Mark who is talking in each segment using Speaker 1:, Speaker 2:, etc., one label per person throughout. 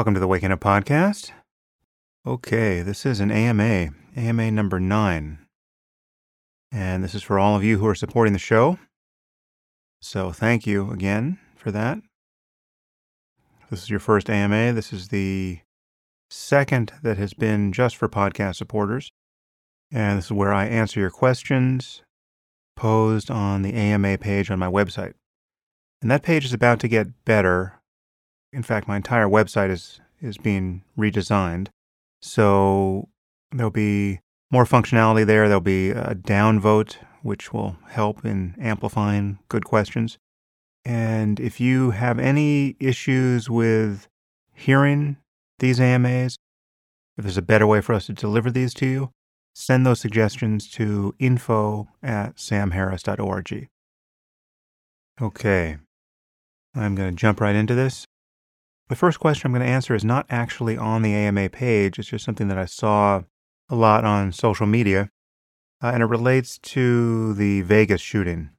Speaker 1: Welcome to the Waking Up Podcast. Okay, this is an AMA, AMA number nine. And this is for all of you who are supporting the show. So thank you again for that. This is your first AMA. This is the second that has been just for podcast supporters. And this is where I answer your questions posed on the AMA page on my website. And that page is about to get better. In fact, my entire website is, is being redesigned. So there'll be more functionality there. There'll be a downvote, which will help in amplifying good questions. And if you have any issues with hearing these AMAs, if there's a better way for us to deliver these to you, send those suggestions to info at samharris.org. Okay, I'm going to jump right into this. The first question I'm going to answer is not actually on the AMA page, it's just something that I saw a lot on social media, uh, and it relates to the Vegas shooting.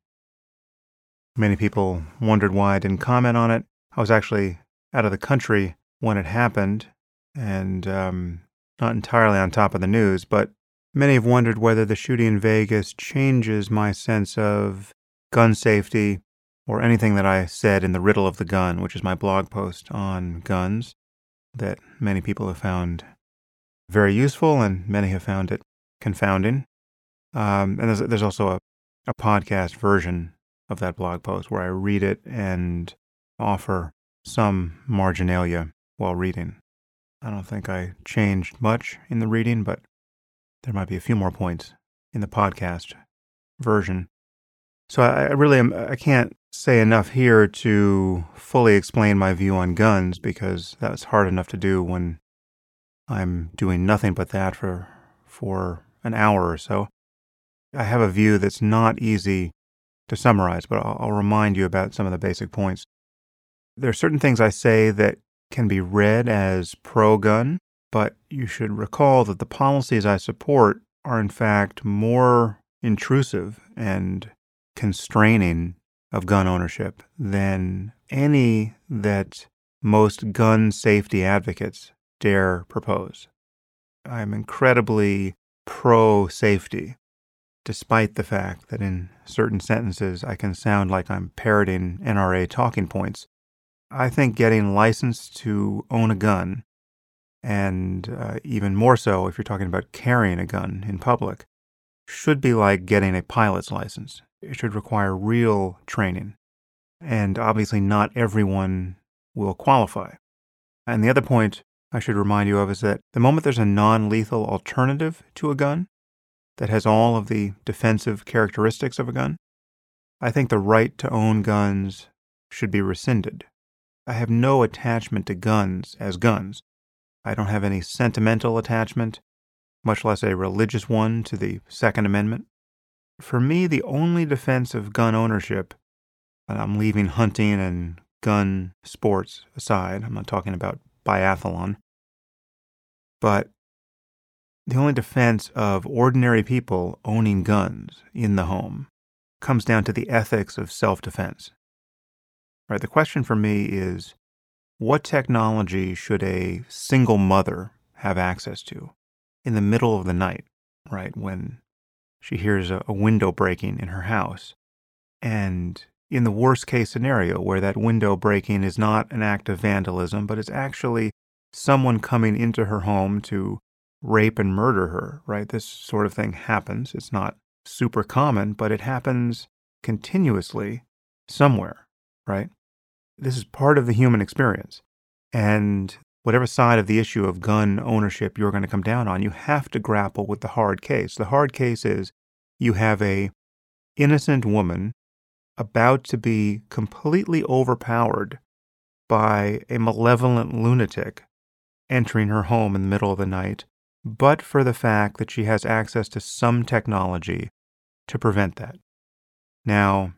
Speaker 1: Many people wondered why I didn't comment on it. I was actually out of the country when it happened and um, not entirely on top of the news, but many have wondered whether the shooting in Vegas changes my sense of gun safety or anything that I said in The Riddle of the Gun, which is my blog post on guns that many people have found very useful and many have found it confounding. Um, and there's, there's also a, a podcast version of that blog post where I read it and offer some marginalia while reading. I don't think I changed much in the reading, but there might be a few more points in the podcast version. So I, I really am, I can't say enough here to fully explain my view on guns because that's hard enough to do when I'm doing nothing but that for for an hour or so. I have a view that's not easy to summarize, but I'll, I'll remind you about some of the basic points. There are certain things I say that can be read as pro gun, but you should recall that the policies I support are, in fact, more intrusive and constraining of gun ownership than any that most gun safety advocates dare propose. I'm incredibly pro safety despite the fact that in certain sentences I can sound like I'm parroting NRA talking points. I think getting licensed to own a gun, and uh, even more so if you're talking about carrying a gun in public, should be like getting a pilot's license. It should require real training. And obviously, not everyone will qualify. And the other point I should remind you of is that the moment there's a non lethal alternative to a gun, that has all of the defensive characteristics of a gun, I think the right to own guns should be rescinded. I have no attachment to guns as guns. I don't have any sentimental attachment, much less a religious one, to the Second Amendment. For me, the only defense of gun ownership, and I'm leaving hunting and gun sports aside, I'm not talking about biathlon, but the only defense of ordinary people owning guns in the home comes down to the ethics of self defense. Right, the question for me is what technology should a single mother have access to in the middle of the night, right, when she hears a, a window breaking in her house? And in the worst case scenario, where that window breaking is not an act of vandalism, but it's actually someone coming into her home to rape and murder her, right? This sort of thing happens. It's not super common, but it happens continuously somewhere, right? This is part of the human experience. And whatever side of the issue of gun ownership you're going to come down on, you have to grapple with the hard case. The hard case is you have a innocent woman about to be completely overpowered by a malevolent lunatic entering her home in the middle of the night but for the fact that she has access to some technology to prevent that. Now,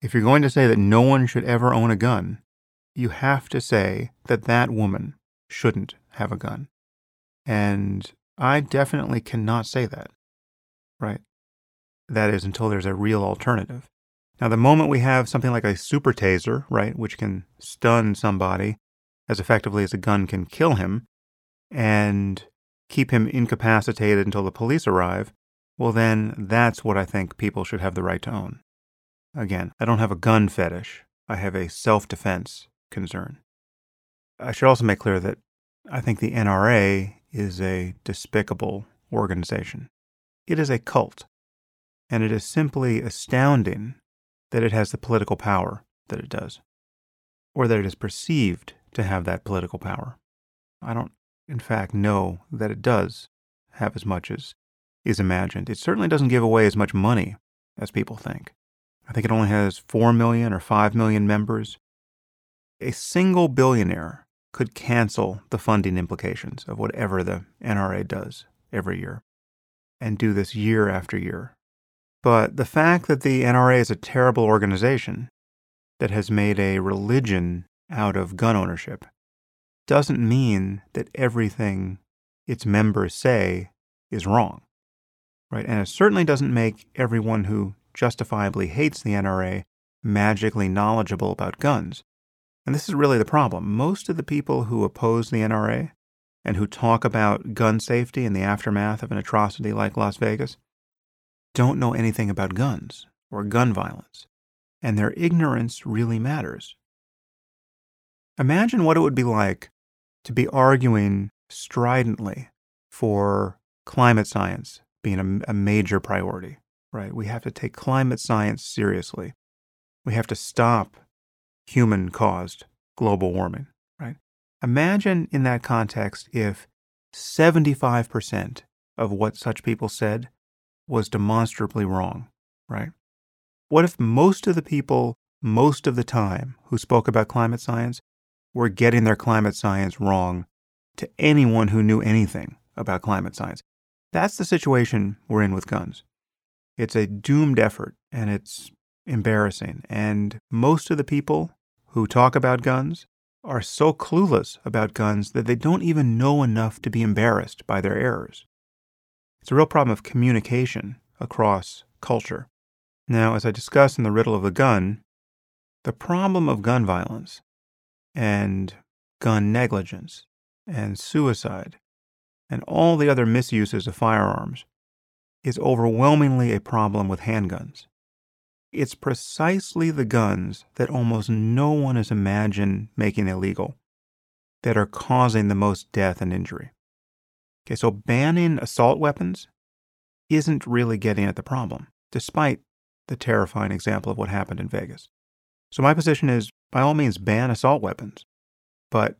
Speaker 1: if you're going to say that no one should ever own a gun, you have to say that that woman shouldn't have a gun. And I definitely cannot say that, right? That is until there's a real alternative. Now, the moment we have something like a super taser, right, which can stun somebody as effectively as a gun can kill him and keep him incapacitated until the police arrive, well, then that's what I think people should have the right to own. Again, I don't have a gun fetish, I have a self defense concern. I should also make clear that I think the NRA is a despicable organization. It is a cult, and it is simply astounding that it has the political power that it does, or that it is perceived to have that political power. I don't, in fact, know that it does have as much as is imagined. It certainly doesn't give away as much money as people think. I think it only has 4 million or 5 million members. A single billionaire could cancel the funding implications of whatever the NRA does every year and do this year after year. But the fact that the NRA is a terrible organization that has made a religion out of gun ownership doesn't mean that everything its members say is wrong. Right? And it certainly doesn't make everyone who justifiably hates the NRA magically knowledgeable about guns. And this is really the problem. Most of the people who oppose the NRA and who talk about gun safety in the aftermath of an atrocity like Las Vegas don't know anything about guns or gun violence, and their ignorance really matters. Imagine what it would be like to be arguing stridently for climate science being a, a major priority, right? We have to take climate science seriously. We have to stop human caused global warming, right? Imagine in that context if 75% of what such people said was demonstrably wrong, right? What if most of the people, most of the time, who spoke about climate science were getting their climate science wrong to anyone who knew anything about climate science? That's the situation we're in with guns. It's a doomed effort and it's embarrassing. And most of the people who talk about guns are so clueless about guns that they don't even know enough to be embarrassed by their errors. It's a real problem of communication across culture. Now, as I discussed in The Riddle of the Gun, the problem of gun violence and gun negligence and suicide and all the other misuses of firearms is overwhelmingly a problem with handguns. It's precisely the guns that almost no one has imagined making illegal that are causing the most death and injury. Okay, so banning assault weapons isn't really getting at the problem, despite the terrifying example of what happened in Vegas. So my position is by all means ban assault weapons, but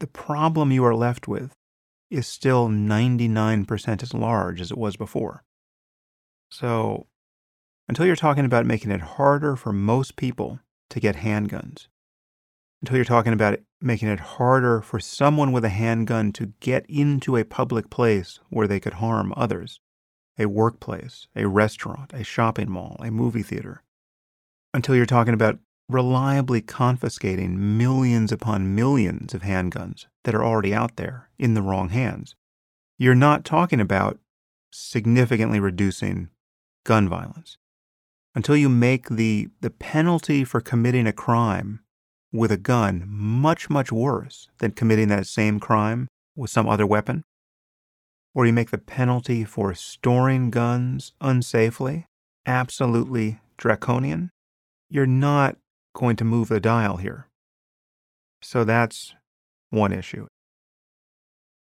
Speaker 1: the problem you are left with is still 99% as large as it was before. So until you're talking about making it harder for most people to get handguns, until you're talking about making it harder for someone with a handgun to get into a public place where they could harm others a workplace, a restaurant, a shopping mall, a movie theater, until you're talking about reliably confiscating millions upon millions of handguns that are already out there in the wrong hands. You're not talking about significantly reducing gun violence. Until you make the, the penalty for committing a crime with a gun much, much worse than committing that same crime with some other weapon, or you make the penalty for storing guns unsafely absolutely draconian, you're not going to move the dial here. So that's one issue.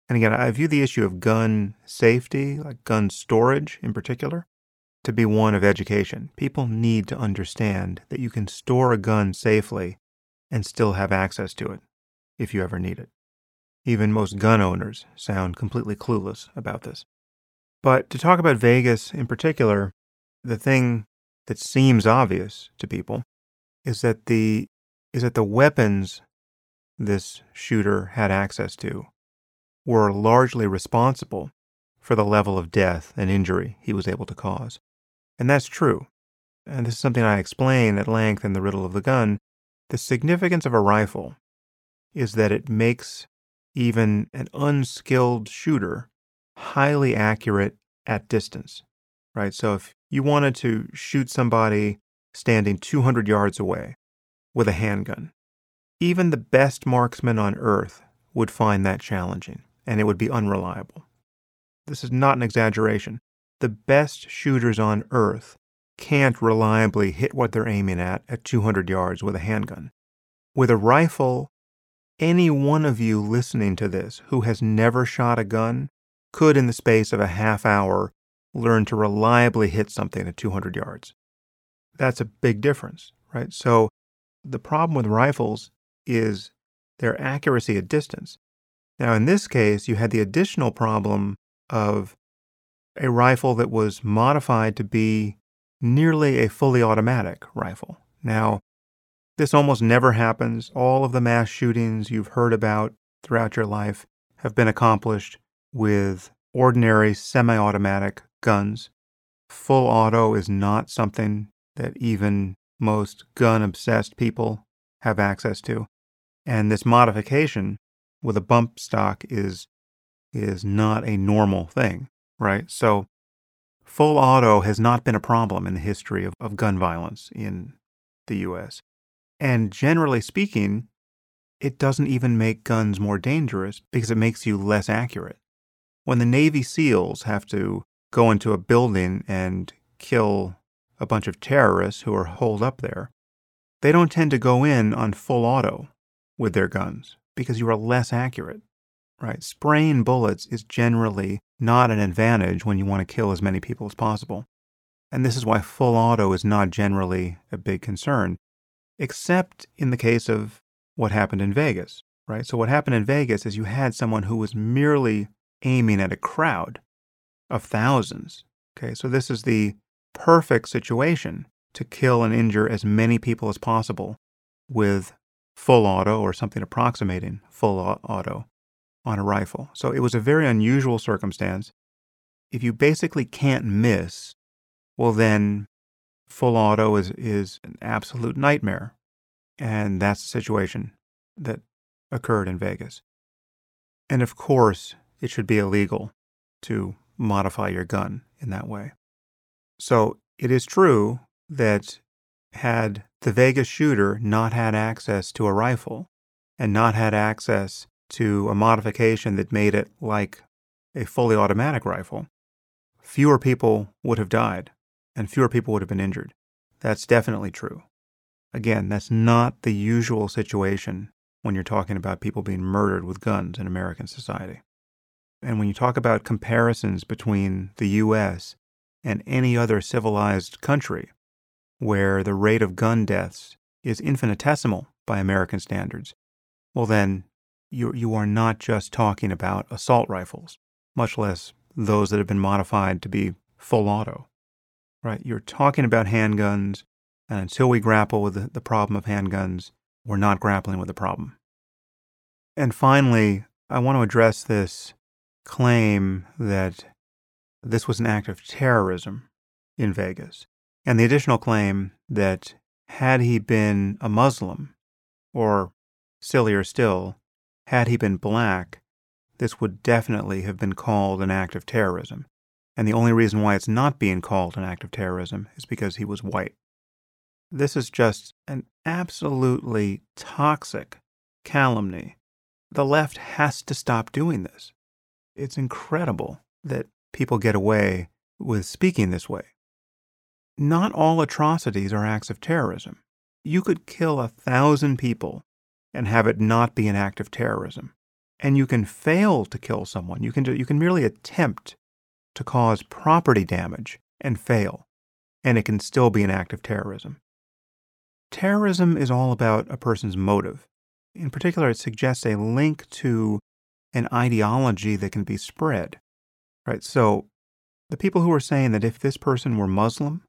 Speaker 1: And again, I view the issue of gun safety, like gun storage in particular, to be one of education. People need to understand that you can store a gun safely and still have access to it if you ever need it. Even most gun owners sound completely clueless about this. But to talk about Vegas in particular, the thing that seems obvious to people is that the is that the weapons this shooter had access to were largely responsible for the level of death and injury he was able to cause. And that's true. And this is something I explain at length in The Riddle of the Gun the significance of a rifle is that it makes even an unskilled shooter highly accurate at distance, right? So if you wanted to shoot somebody standing 200 yards away with a handgun, even the best marksman on earth would find that challenging and it would be unreliable. This is not an exaggeration. The best shooters on earth can't reliably hit what they're aiming at at 200 yards with a handgun. With a rifle, any one of you listening to this who has never shot a gun could, in the space of a half hour, learn to reliably hit something at 200 yards. That's a big difference, right? So the problem with rifles is their accuracy at distance. Now, in this case, you had the additional problem of a rifle that was modified to be nearly a fully automatic rifle. Now, this almost never happens. All of the mass shootings you've heard about throughout your life have been accomplished with ordinary semi automatic guns. Full auto is not something that even most gun obsessed people have access to. And this modification with a bump stock is is not a normal thing, right? So full auto has not been a problem in the history of, of gun violence in the US. And generally speaking, it doesn't even make guns more dangerous because it makes you less accurate. When the Navy SEALs have to go into a building and kill a bunch of terrorists who are holed up there, they don't tend to go in on full auto with their guns because you are less accurate, right? Spraying bullets is generally not an advantage when you want to kill as many people as possible. And this is why full auto is not generally a big concern, except in the case of what happened in Vegas, right? So, what happened in Vegas is you had someone who was merely aiming at a crowd of thousands. Okay, so this is the perfect situation to kill and injure as many people as possible with full auto or something approximating full auto on a rifle. So it was a very unusual circumstance. If you basically can't miss, well, then full auto is, is an absolute nightmare. And that's the situation that occurred in Vegas. And of course, it should be illegal to modify your gun in that way. So it is true that had the Vegas shooter not had access to a rifle and not had access to a modification that made it like a fully automatic rifle, fewer people would have died and fewer people would have been injured. That's definitely true. Again, that's not the usual situation when you're talking about people being murdered with guns in American society. And when you talk about comparisons between the US and any other civilized country where the rate of gun deaths is infinitesimal by American standards, well, then you, you are not just talking about assault rifles, much less those that have been modified to be full auto, right? You're talking about handguns, and until we grapple with the, the problem of handguns, we're not grappling with the problem. And finally, I want to address this claim that this was an act of terrorism in Vegas, and the additional claim that had he been a Muslim, or sillier still, had he been black, this would definitely have been called an act of terrorism. And the only reason why it's not being called an act of terrorism is because he was white. This is just an absolutely toxic calumny. The left has to stop doing this. It's incredible that people get away with speaking this way. Not all atrocities are acts of terrorism. You could kill a thousand people and have it not be an act of terrorism. And you can fail to kill someone. You can, you can merely attempt to cause property damage and fail, and it can still be an act of terrorism. Terrorism is all about a person's motive. In particular, it suggests a link to an ideology that can be spread. Right? So the people who are saying that if this person were Muslim,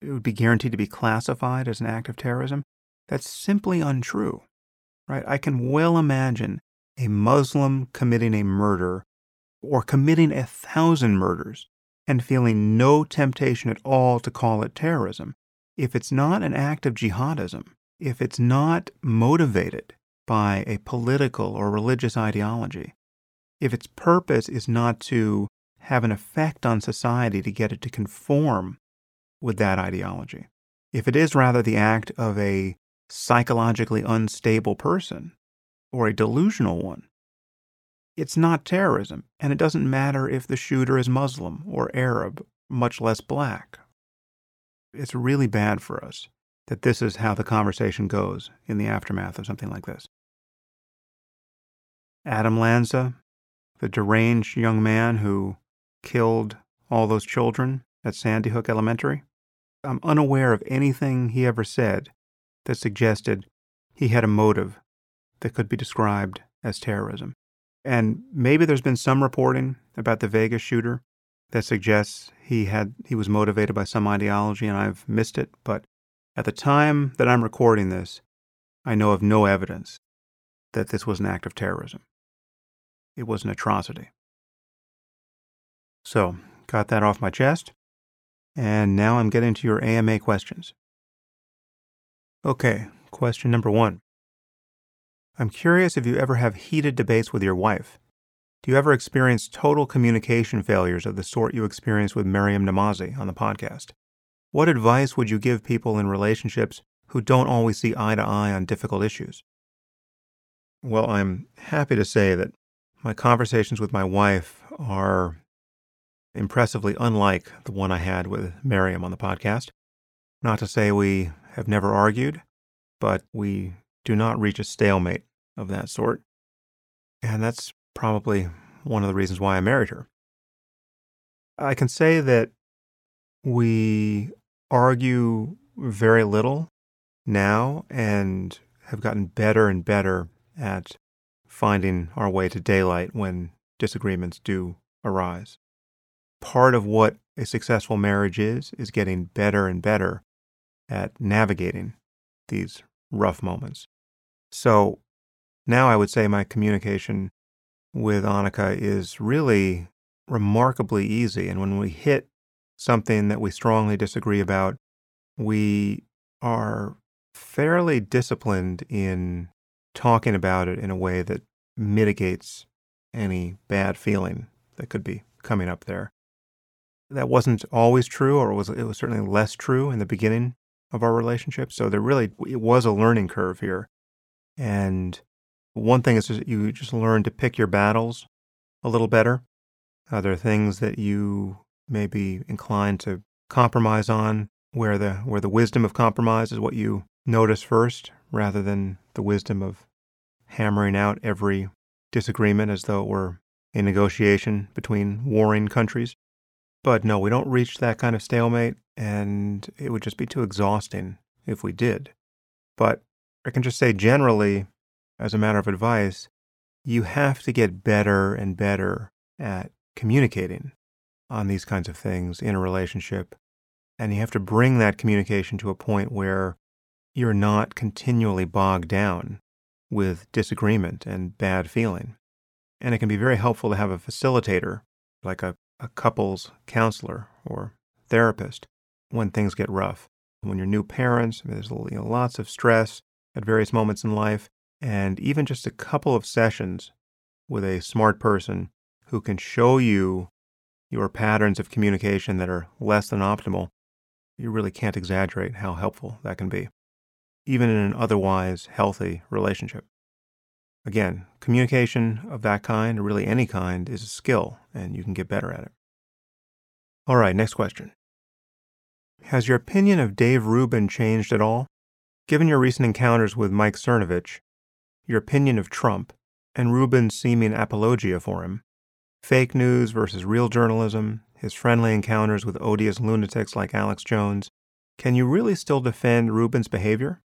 Speaker 1: it would be guaranteed to be classified as an act of terrorism, that's simply untrue. Right? I can well imagine a Muslim committing a murder or committing a thousand murders and feeling no temptation at all to call it terrorism. If it's not an act of jihadism, if it's not motivated by a political or religious ideology, if its purpose is not to have an effect on society to get it to conform with that ideology, if it is rather the act of a psychologically unstable person or a delusional one. It's not terrorism, and it doesn't matter if the shooter is Muslim or Arab, much less black. It's really bad for us that this is how the conversation goes in the aftermath of something like this. Adam Lanza, the deranged young man who killed all those children at Sandy Hook Elementary, I'm unaware of anything he ever said that suggested he had a motive that could be described as terrorism. And maybe there's been some reporting about the Vegas shooter that suggests he had he was motivated by some ideology and I've missed it, but at the time that I'm recording this, I know of no evidence that this was an act of terrorism. It was an atrocity. So, got that off my chest. And now I'm getting to your AMA questions. Okay, question number one. I'm curious if you ever have heated debates with your wife. Do you ever experience total communication failures of the sort you experienced with Maryam Namazie on the podcast? What advice would you give people in relationships who don't always see eye to eye on difficult issues? Well, I'm happy to say that my conversations with my wife are impressively unlike the one I had with Maryam on the podcast. Not to say we have never argued, but we do not reach a stalemate of that sort. And that's probably one of the reasons why I married her. I can say that we argue very little now and have gotten better and better at finding our way to daylight when disagreements do arise. Part of what a successful marriage is, is getting better and better at navigating these rough moments. So now I would say my communication with Annaka is really remarkably easy. And when we hit something that we strongly disagree about, we are fairly disciplined in talking about it in a way that mitigates any bad feeling that could be coming up there. That wasn't always true, or was, it was certainly less true in the beginning of our relationship. So there really it was a learning curve here. And one thing is that you just learn to pick your battles a little better. Uh, there are things that you may be inclined to compromise on, where the where the wisdom of compromise is what you notice first, rather than the wisdom of hammering out every disagreement as though it were a negotiation between warring countries. But no, we don't reach that kind of stalemate, and it would just be too exhausting if we did. But I can just say generally, as a matter of advice, you have to get better and better at communicating on these kinds of things in a relationship. And you have to bring that communication to a point where you're not continually bogged down with disagreement and bad feeling. And it can be very helpful to have a facilitator, like a, a couples counselor or therapist, when things get rough. When you're new parents, there's you know, lots of stress at various moments in life, and even just a couple of sessions with a smart person who can show you your patterns of communication that are less than optimal, you really can't exaggerate how helpful that can be, even in an otherwise healthy relationship. Again, communication of that kind, or really any kind, is a skill, and you can get better at it. All right, next question. Has your opinion of Dave Rubin changed at all? Given your recent encounters with Mike Cernovich, your opinion of Trump, and Rubin's seeming apologia for him, fake news versus real journalism, his friendly encounters with odious lunatics like Alex Jones, can you really still defend Rubin's behavior?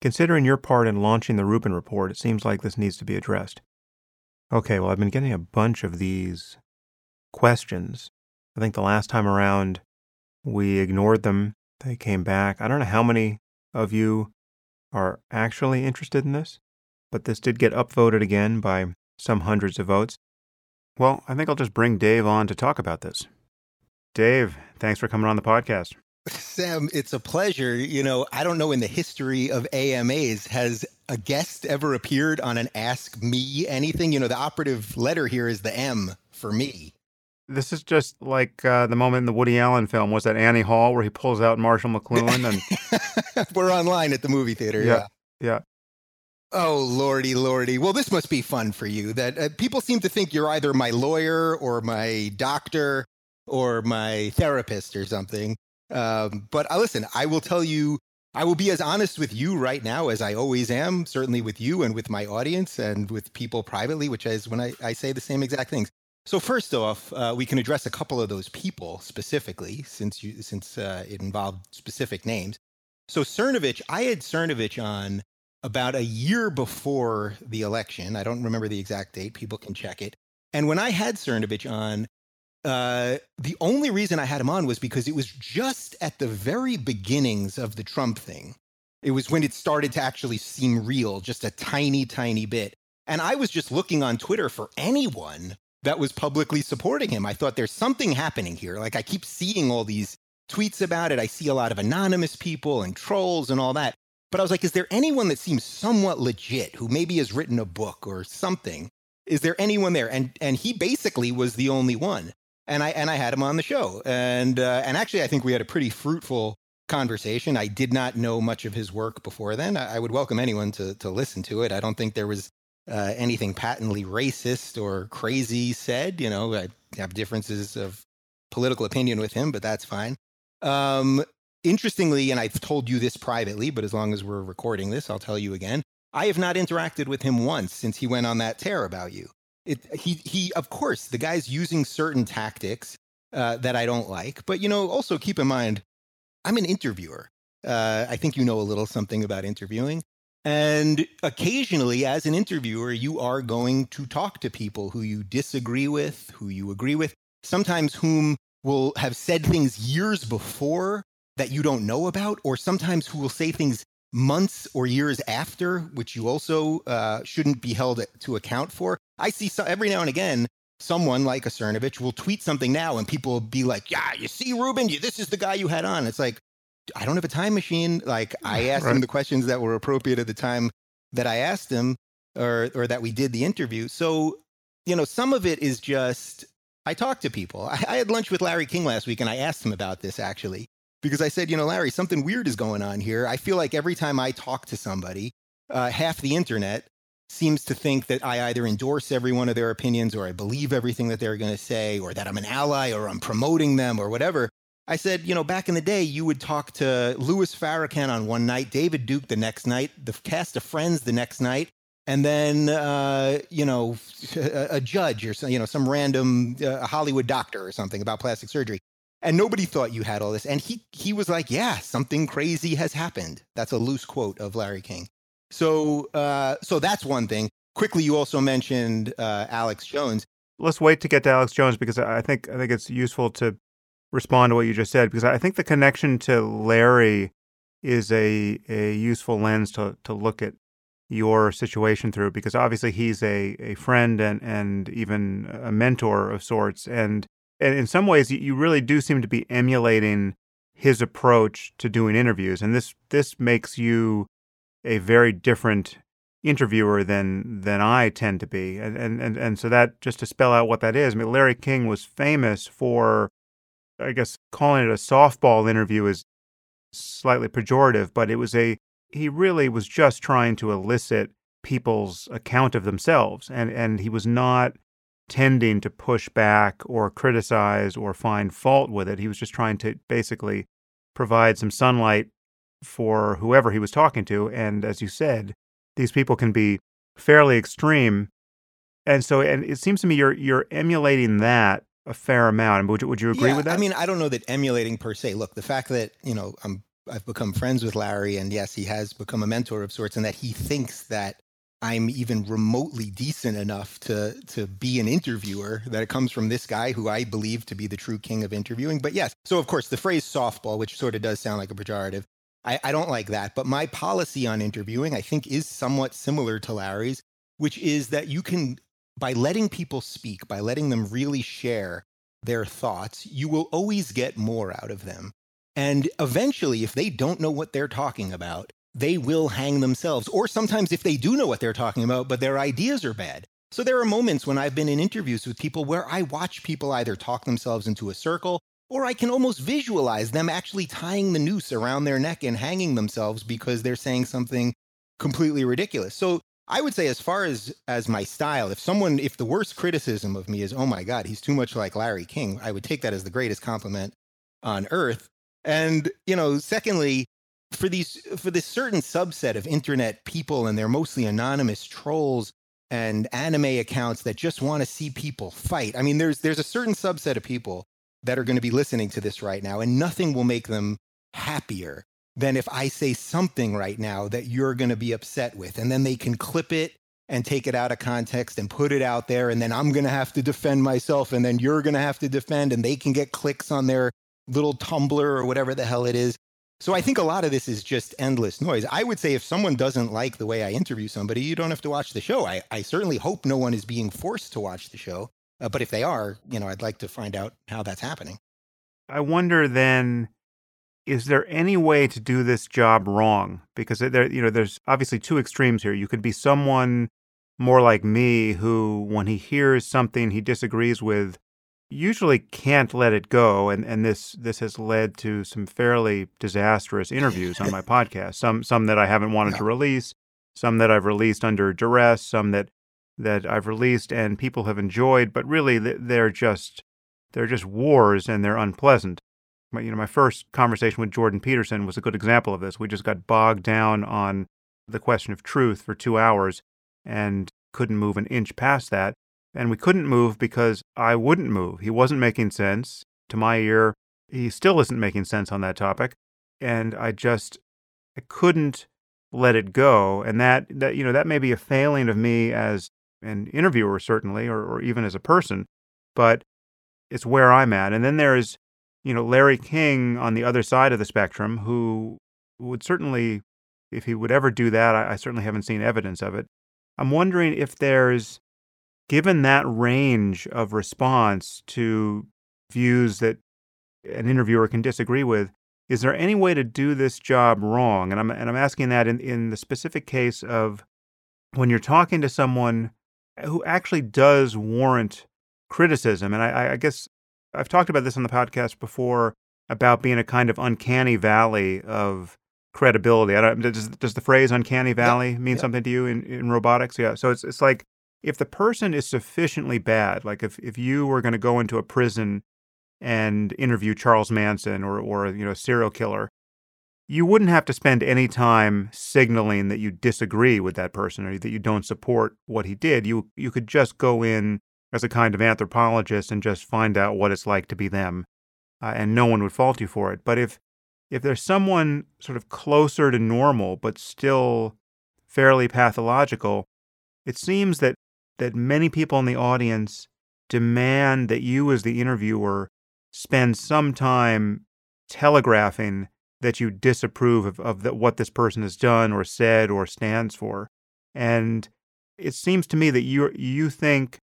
Speaker 1: Considering your part in launching the Rubin report, it seems like this needs to be addressed. Okay, well, I've been getting a bunch of these questions. I think the last time around we ignored them. They came back. I don't know how many of you are actually interested in this, but this did get upvoted again by some hundreds of votes. Well, I think I'll just bring Dave on to talk about this. Dave, thanks for coming on the podcast.
Speaker 2: Sam, it's a pleasure. You know, I don't know in the history of AMAs, has a guest ever appeared on an Ask Me Anything? You know, the operative letter here is the M for me.
Speaker 1: This is just like uh, the moment in the Woody Allen film. Was that Annie Hall where he pulls out Marshall McLuhan?
Speaker 2: And we're online at the movie theater. Yeah. yeah.
Speaker 1: Yeah.
Speaker 2: Oh, lordy, lordy. Well, this must be fun for you. That uh, people seem to think you're either my lawyer or my doctor or my therapist or something. Um, but uh, listen, I will tell you, I will be as honest with you right now as I always am, certainly with you and with my audience and with people privately, which is when I, I say the same exact things. So first off, uh, we can address a couple of those people specifically, since you since uh, it involved specific names. So Cernovich, I had Cernovich on about a year before the election. I don't remember the exact date. People can check it. And when I had Cernovich on, uh, the only reason I had him on was because it was just at the very beginnings of the Trump thing. It was when it started to actually seem real, just a tiny, tiny bit. And I was just looking on Twitter for anyone that was publicly supporting him. I thought there's something happening here. Like I keep seeing all these tweets about it. I see a lot of anonymous people and trolls and all that. But I was like, is there anyone that seems somewhat legit who maybe has written a book or something? Is there anyone there? And and he basically was the only one. And I and I had him on the show. And uh, and actually, I think we had a pretty fruitful conversation. I did not know much of his work before then. I, I would welcome anyone to to listen to it. I don't think there was uh, anything patently racist or crazy said. You know, I have differences of political opinion with him, but that's fine. Um, interestingly, and I've told you this privately, but as long as we're recording this, I'll tell you again. I have not interacted with him once since he went on that tear about you. It, he, he, of course, the guy's using certain tactics uh, that I don't like, but you know, also keep in mind, I'm an interviewer. Uh, I think you know a little something about interviewing. And occasionally, as an interviewer, you are going to talk to people who you disagree with, who you agree with, sometimes whom will have said things years before that you don't know about, or sometimes who will say things months or years after, which you also uh, shouldn't be held to account for. I see so, every now and again someone like a Cernovich will tweet something now and people will be like, yeah, you see, Rubin, you, this is the guy you had on. It's like, I don't have a time machine. Like I asked right. him the questions that were appropriate at the time that I asked him or or that we did the interview. So, you know, some of it is just I talk to people. I, I had lunch with Larry King last week and I asked him about this actually. Because I said, you know, Larry, something weird is going on here. I feel like every time I talk to somebody, uh, half the internet seems to think that I either endorse every one of their opinions or I believe everything that they're going to say or that I'm an ally or I'm promoting them or whatever. I said, you know, back in the day, you would talk to Louis Farrakhan on one night, David Duke the next night, the cast of Friends the next night, and then uh, you know a, a, judge or some, you know some random uh, Hollywood doctor or something about plastic surgery. And nobody thought you had all this. And he he was like, yeah, something crazy has happened. That's a loose quote of Larry King. So uh, so that's one thing. Quickly, you also mentioned uh, Alex Jones.
Speaker 1: Let's wait to get to Alex Jones because I think I think it's useful to respond to what you just said because I think the connection to Larry is a a useful lens to to look at your situation through because obviously he's a a friend and and even a mentor of sorts and and in some ways you really do seem to be emulating his approach to doing interviews and this this makes you a very different interviewer than than I tend to be and and and, so that just to spell out what that is I mean Larry King was famous for I guess calling it a softball interview is slightly pejorative, but it was a, he really was just trying to elicit people's account of themselves. And, and he was not tending to push back or criticize or find fault with it. He was just trying to basically provide some sunlight for whoever he was talking to. And as you said, these people can be fairly extreme. And so, and it seems to me you're you're emulating that a fair amount. Would you, would you agree
Speaker 2: yeah,
Speaker 1: with that?
Speaker 2: I mean, I don't know that emulating per se. Look, the fact that you know I'm I've become friends with Larry, and yes, he has become a mentor of sorts, and that he thinks that I'm even remotely decent enough to to be an interviewer. That it comes from this guy who I believe to be the true king of interviewing. But yes, so of course the phrase softball, which sort of does sound like a pejorative, I, I don't like that. But my policy on interviewing, I think, is somewhat similar to Larry's, which is that you can by letting people speak, by letting them really share their thoughts, you will always get more out of them. And eventually, if they don't know what they're talking about, they will hang themselves. Or sometimes, if they do know what they're talking about, but their ideas are bad. So there are moments when I've been in interviews with people where I watch people either talk themselves into a circle or I can almost visualize them actually tying the noose around their neck and hanging themselves because they're saying something completely ridiculous. So I would say as far as as my style, if someone if the worst criticism of me is, "Oh my god, he's too much like Larry King," I would take that as the greatest compliment on earth. And, you know, secondly, for these for this certain subset of internet people and they're mostly anonymous trolls and anime accounts that just want to see people fight. I mean, there's there's a certain subset of people that are going to be listening to this right now and nothing will make them happier than if I say something right now that you're going to be upset with. And then they can clip it and take it out of context and put it out there. And then I'm going to have to defend myself. And then you're going to have to defend. And they can get clicks on their little Tumblr or whatever the hell it is. So I think a lot of this is just endless noise. I would say if someone doesn't like the way I interview somebody, you don't have to watch the show. I, I certainly hope no one is being forced to watch the show. Uh, but if they are, you know, I'd like to find out how that's happening.
Speaker 1: I wonder then is there any way to do this job wrong? Because there, you know, there's obviously two extremes here. You could be someone more like me who, when he hears something he disagrees with, usually can't let it go, and and this this has led to some fairly disastrous interviews on my podcast. Some some that I haven't wanted to release, some that I've released under duress, some that that I've released and people have enjoyed, but really they're just they're just wars and they're unpleasant my, you know, my first conversation with Jordan Peterson was a good example of this. We just got bogged down on the question of truth for two hours and couldn't move an inch past that. And we couldn't move because I wouldn't move. He wasn't making sense. To my ear, he still isn't making sense on that topic. And I just I couldn't let it go. And that, that you know, that may be a failing of me as an interviewer, certainly, or, or even as a person, but it's where I'm at. And then there's you know, Larry King on the other side of the spectrum, who would certainly, if he would ever do that, I, I certainly haven't seen evidence of it. I'm wondering if there's, given that range of response to views that an interviewer can disagree with, is there any way to do this job wrong? And I'm and I'm asking that in, in the specific case of when you're talking to someone who actually does warrant criticism. And I, I guess I've talked about this on the podcast before about being a kind of uncanny valley of credibility. I don't, does, does the phrase uncanny valley yep. mean yep. something to you in, in robotics? Yeah. So it's, it's like if the person is sufficiently bad, like if, if you were going to go into a prison and interview Charles Manson or, or, you know, a serial killer, you wouldn't have to spend any time signaling that you disagree with that person or that you don't support what he did. You, you could just go in as a kind of anthropologist and just find out what it's like to be them, uh, and no one would fault you for it. But if if there's someone sort of closer to normal but still fairly pathological, it seems that that many people in the audience demand that you, as the interviewer, spend some time telegraphing that you disapprove of, of the, what this person has done or said or stands for. And it seems to me that you you think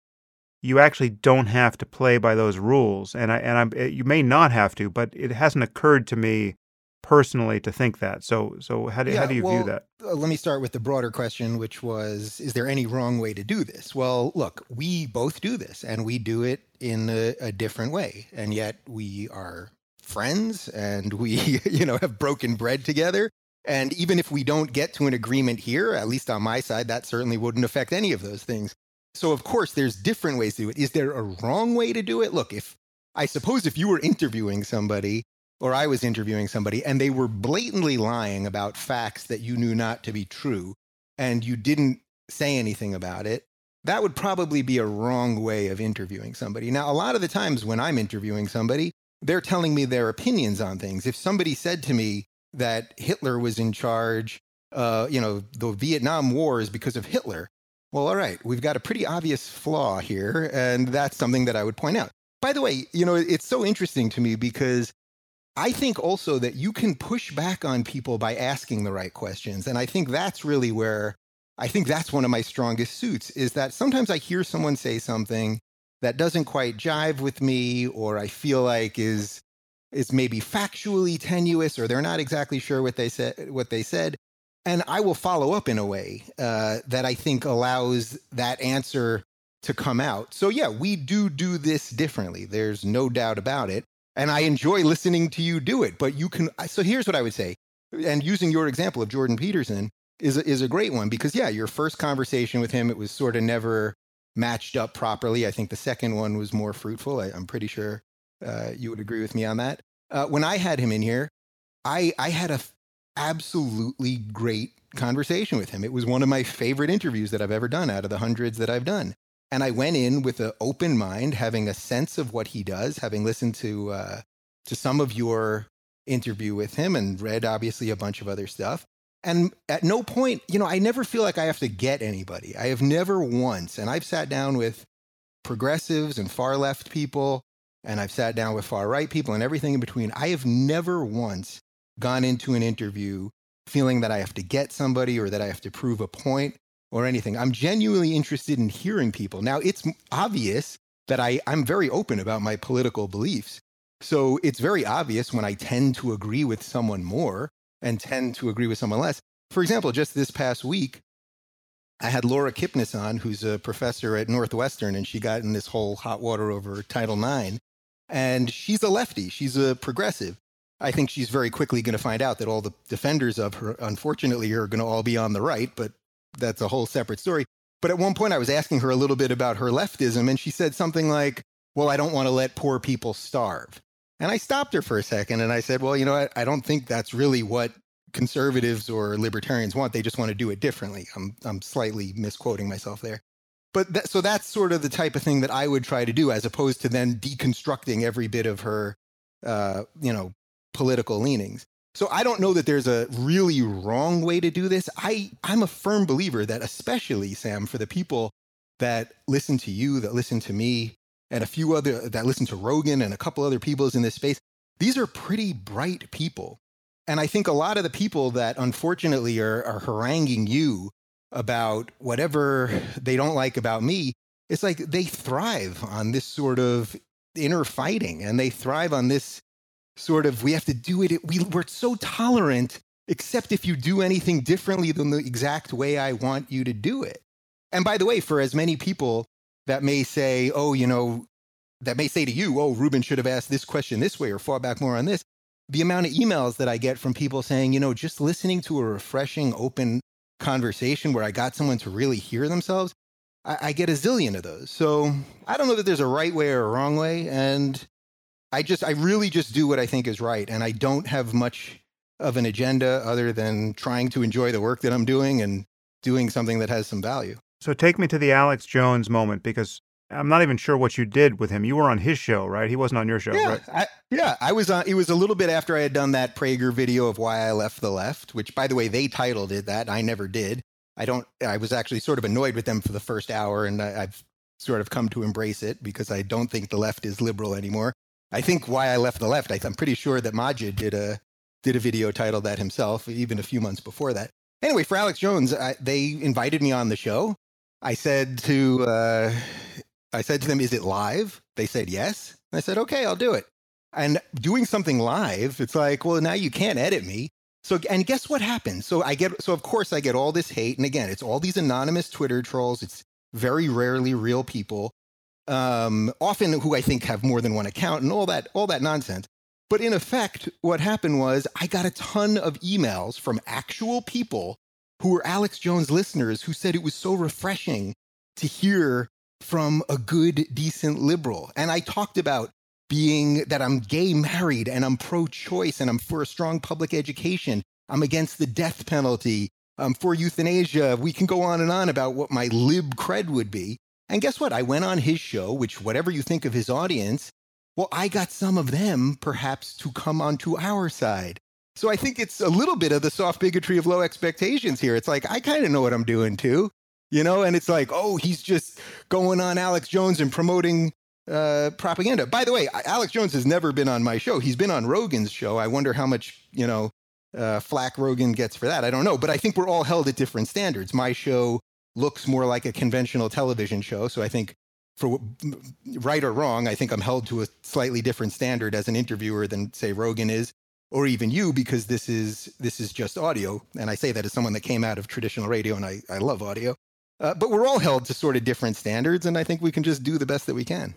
Speaker 1: you actually don't have to play by those rules. And I and I'm you may not have to, but it hasn't occurred to me personally to think that. So so how do yeah, how do you
Speaker 2: well,
Speaker 1: view that?
Speaker 2: Uh, let me start with the broader question, which was: Is there any wrong way to do this? Well, look, we both do this, and we do it in a, a different way, and yet we are friends, and we you know have broken bread together. And even if we don't get to an agreement here, at least on my side, that certainly wouldn't affect any of those things. So of course there's different ways to do it. Is there a wrong way to do it? Look, if I suppose if you were interviewing somebody or I was interviewing somebody and they were blatantly lying about facts that you knew not to be true and you didn't say anything about it, that would probably be a wrong way of interviewing somebody. Now, a lot of the times when I'm interviewing somebody, they're telling me their opinions on things. If somebody said to me that Hitler was in charge, uh, you know, the Vietnam War is because of Hitler, well, all right, we've got a pretty obvious flaw here, and that's something that I would point out. By the way, you know, it's so interesting to me because I think also that you can push back on people by asking the right questions. And I think that's really where I think that's one of my strongest suits is that sometimes I hear someone say something that doesn't quite jive with me or I feel like is is maybe factually tenuous or they're not exactly sure what they said what they said and I will follow up in a way uh, that I think allows that answer to come out. So yeah, we do do this differently. There's no doubt about it, and I enjoy listening to you do it. But you can. So here's what I would say, and using your example of Jordan Peterson, is a, is a great one because yeah, your first conversation with him it was sort of never matched up properly. I think the second one was more fruitful. I, am pretty sure uh, you would agree with me on that. Uh, when I had him in here, I I had a absolutely great conversation with him. It was one of my favorite interviews that I've ever done out of the hundreds that I've done. And I went in with an open mind, having a sense of what he does, having listened to uh, to some of your interview with him and read obviously a bunch of other stuff. And at no point, you know, I never feel like I have to get anybody. I have never once, and I've sat down with progressives and far left people, and I've sat down with far right people and everything in between. I have never once gone into an interview feeling that I have to get somebody or that I have to prove a point or anything. I'm genuinely interested in hearing people. Now, it's obvious that I, I'm very open about my political beliefs. So it's very obvious when I tend to agree with someone more and tend to agree with someone less. For example, just this past week, I had Laura Kipnis on, who's a professor at Northwestern, and she got in this whole hot water over Title IX. And she's a lefty, she's a progressive. I think she's very quickly going to find out that all the defenders of her, unfortunately, are going to all be on the right, but that's a whole separate story. But at one point, I was asking her a little bit about her leftism, and she said something like, Well, I don't want to let poor people starve. And I stopped her for a second and I said, well, you know, I, I don't think that's really what conservatives or libertarians want. They just want to do it differently. I'm, I'm slightly misquoting myself there. But that, so that's sort of the type of thing that I would try to do as opposed to then deconstructing every bit of her, uh, you know, political leanings. So I don't know that there's a really wrong way to do this. I, I'm a firm believer that, especially, Sam, for the people that listen to you, that listen to me, and a few other that listen to Rogan and a couple other people in this space. These are pretty bright people. And I think a lot of the people that unfortunately are, are haranguing you about whatever they don't like about me, it's like they thrive on this sort of inner fighting and they thrive on this sort of we have to do it we, we're so tolerant except if you do anything differently than the exact way i want you to do it and by the way for as many people that may say, oh, you know, that may say to you, oh, Rubin should have asked this question this way or fought back more on this. The amount of emails that I get from people saying, you know, just listening to a refreshing, open conversation where I got someone to really hear themselves, I get a zillion of those. So I don't know that there's a right way or a wrong way. And I just, I really just do what I think is right. And I don't have much of an agenda other than trying to enjoy the work that I'm doing and doing something that has some value.
Speaker 1: So take me to the Alex Jones moment because I'm not even sure what you did with him. You were on his show, right? He wasn't on your show,
Speaker 2: yeah,
Speaker 1: right?
Speaker 2: I, yeah, I was on. It was a little bit after I had done that Prager video of why I left the left, which, by the way, they titled it that. I never did. I don't. I was actually sort of annoyed with them for the first hour, and I, I've sort of come to embrace it because I don't think the left is liberal anymore. I think why I left the left. I, I'm pretty sure that Maajid did a did a video titled that himself, even a few months before that. Anyway, for Alex Jones, I, they invited me on the show. I said to uh, I said to them, "Is it live?" They said yes. I said, "Okay, I'll do it." And doing something live, it's like, well, now you can't edit me. So, and guess what happens? So I get, so of course I get all this hate, and again, it's all these anonymous Twitter trolls. It's very rarely real people, um, often who I think have more than one account, and all that, all that nonsense. But in effect, what happened was I got a ton of emails from actual people who were Alex Jones listeners who said it was so refreshing to hear from a good, decent liberal. And I talked about being that I'm gay married and I'm pro choice and I'm for a strong public education. I'm against the death penalty. I'm for euthanasia. We can go on and on about what my lib cred would be. And guess what? I went on his show, which, whatever you think of his audience, well, I got some of them perhaps to come onto our side. So I think it's a little bit of the soft bigotry of low expectations here. It's like, I kind of know what I'm doing too, you know? And it's like, oh, he's just going on Alex Jones and promoting uh, propaganda. By the way, Alex Jones has never been on my show. He's been on Rogan's show. I wonder how much, you know, uh, flack Rogan gets for that. I don't know. But I think we're all held at different standards. My show looks more like a conventional television show. So I think for right or wrong, I think I'm held to a slightly different standard as an interviewer than say Rogan is or even you because this is this is just audio. And i say that as someone that came out of traditional radio and i, I love audio. Uh, but we're all held to sort of different standards and i think we can just do the best that we can.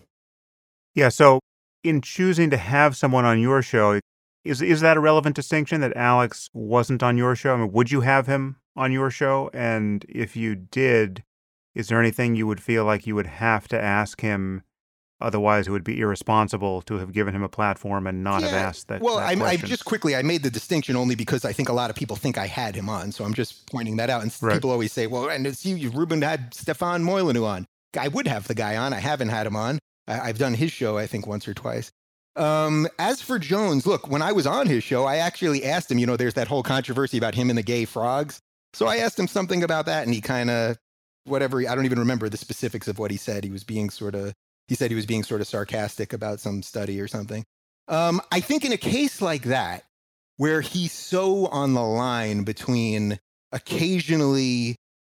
Speaker 1: Yeah so in choosing to have someone on your show is is that a relevant distinction that alex wasn't on your show? I mean would you have him on your show? And if you did, is there anything you would feel like you would have to ask him? Otherwise, it would be irresponsible to have given him a platform and not
Speaker 2: Yeah,
Speaker 1: have asked that.
Speaker 2: Well,
Speaker 1: that
Speaker 2: I, I just quickly I made the distinction only because I think a lot of people think I had him on, so I'm just pointing that out. And
Speaker 1: Right.
Speaker 2: people always say, "Well, and it's you, Rubin had Stefan Molyneux on." I would have the guy on. I haven't had him on. I, I've done his show, I think, once or twice. Um, as for Jones, look, when I was on his show, I actually asked him. You know, there's that whole controversy about him and the gay frogs. So I asked him something about that, and he kind of, whatever. I don't even remember the specifics of what he said. He was being sort of, he said he was being sort of sarcastic about some study or something. Um, I think in a case like that, where he's so on the line between occasionally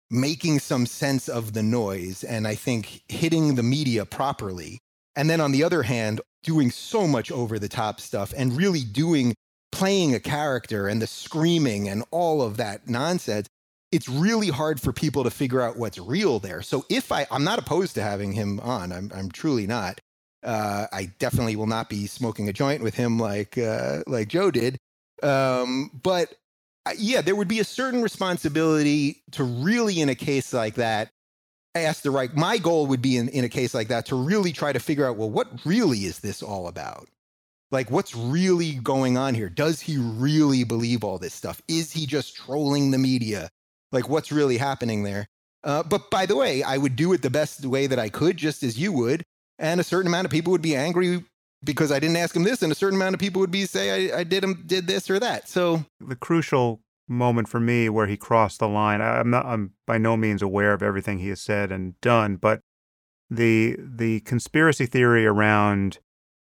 Speaker 2: making some sense of the noise and I think hitting the media properly, and then on the other hand, doing so much over the top stuff and really doing playing a character and the screaming and all of that nonsense it's really hard for people to figure out what's real there. So if i i'm not opposed to having him on i'm, I'm truly not. Uh, i definitely will not be smoking a joint with him like uh, like joe did. Um, but uh, yeah there would be a certain responsibility to really in a case like that ask the right my goal would be in, in a case like that to really try to figure out well what really is this all about like what's really going on here does he really believe all this stuff is he just trolling the media like what's really happening there uh, but by the way i would do it the best way that i could just as you would and a certain amount of people would be angry because i didn't ask him this and a certain amount of people would be say i, I did him did this or that so
Speaker 1: the crucial moment for me where he crossed the line. I, I'm not. I'm by no means aware of everything he has said and done, but the the conspiracy theory around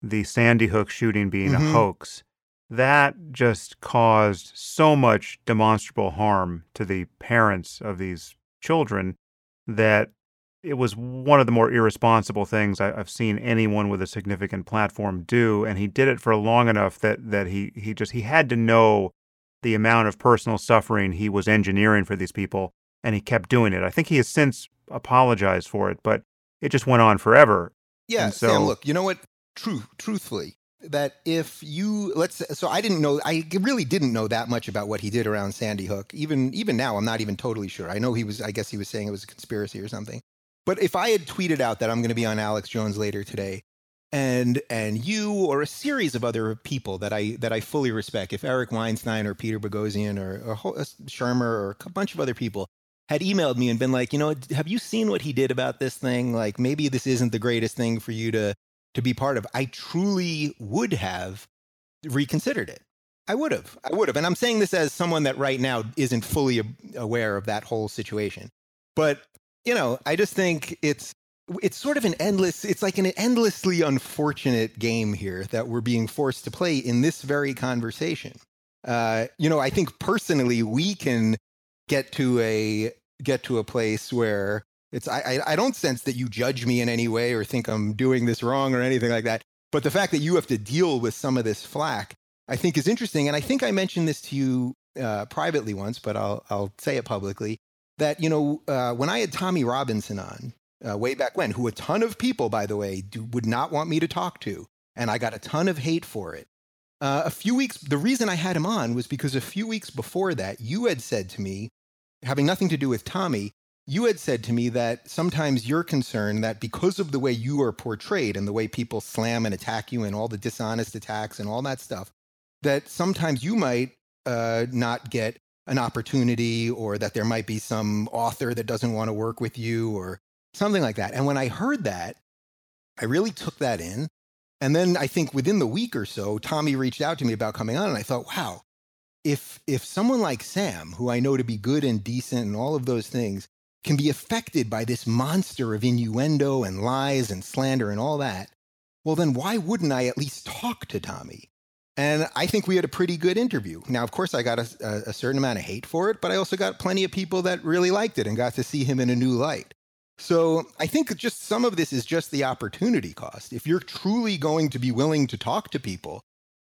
Speaker 1: the Sandy Hook shooting being
Speaker 2: Mhm.
Speaker 1: a hoax that just caused so much demonstrable harm to the parents of these children that it was one of the more irresponsible things I, I've seen anyone with a significant platform do, and he did it for long enough that that he he just he had to know the amount of personal suffering he was engineering for these people, and he kept doing it. I think he has since apologized for it, but it just went on forever.
Speaker 2: Yeah,
Speaker 1: And
Speaker 2: Sam,
Speaker 1: so-
Speaker 2: look, you know what? True, truthfully, that if you let's so I didn't know I really didn't know that much about what he did around Sandy Hook. Even even now I'm not even totally sure. I know he was I guess he was saying it was a conspiracy or something. But if I had tweeted out that I'm going to be on Alex Jones later today and and you or a series of other people that I that I fully respect, if Eric Weinstein or Peter Boghossian or, or uh, Shermer or a bunch of other people had emailed me and been like, you know, have you seen what he did about this thing? Like maybe this isn't the greatest thing for you to to be part of. I truly would have reconsidered it. I would have. I would have. And I'm saying this as someone that right now isn't fully aware of that whole situation. But, you know, I just think it's it's sort of an endless it's like an endlessly unfortunate game here that we're being forced to play in this very conversation. Uh, you know, I think personally we can get to a get to a place where it's I, I don't sense that you judge me in any way or think I'm doing this wrong or anything like that. But the fact that you have to deal with some of this flack, I think is interesting. And I think I mentioned this to you uh, privately once, but I'll I'll say it publicly that you know uh, when I had Tommy Robinson on uh, way back when, who a ton of people, by the way, do, would not want me to talk to, and I got a ton of hate for it. Uh, a few weeks, the reason I had him on was because a few weeks before that, you had said to me, having nothing to do with Tommy, you had said to me that sometimes you're concerned that because of the way you are portrayed and the way people slam and attack you and all the dishonest attacks and all that stuff, that sometimes you might uh, not get an opportunity or that there might be some author that doesn't want to work with you or something like that. And when I heard that, I really took that in. And then I think within the week or so, Tommy reached out to me about coming on, and I thought, wow, if if someone like Sam, who I know to be good and decent and all of those things, can be affected by this monster of innuendo and lies and slander and all that, well, then why wouldn't I at least talk to Tommy? And I think we had a pretty good interview. Now, of course, I got a, a, certain amount of hate for it, but I also got plenty of people that really liked it and got to see him in a new light. So I think just some of this is just the opportunity cost. If you're truly going to be willing to talk to people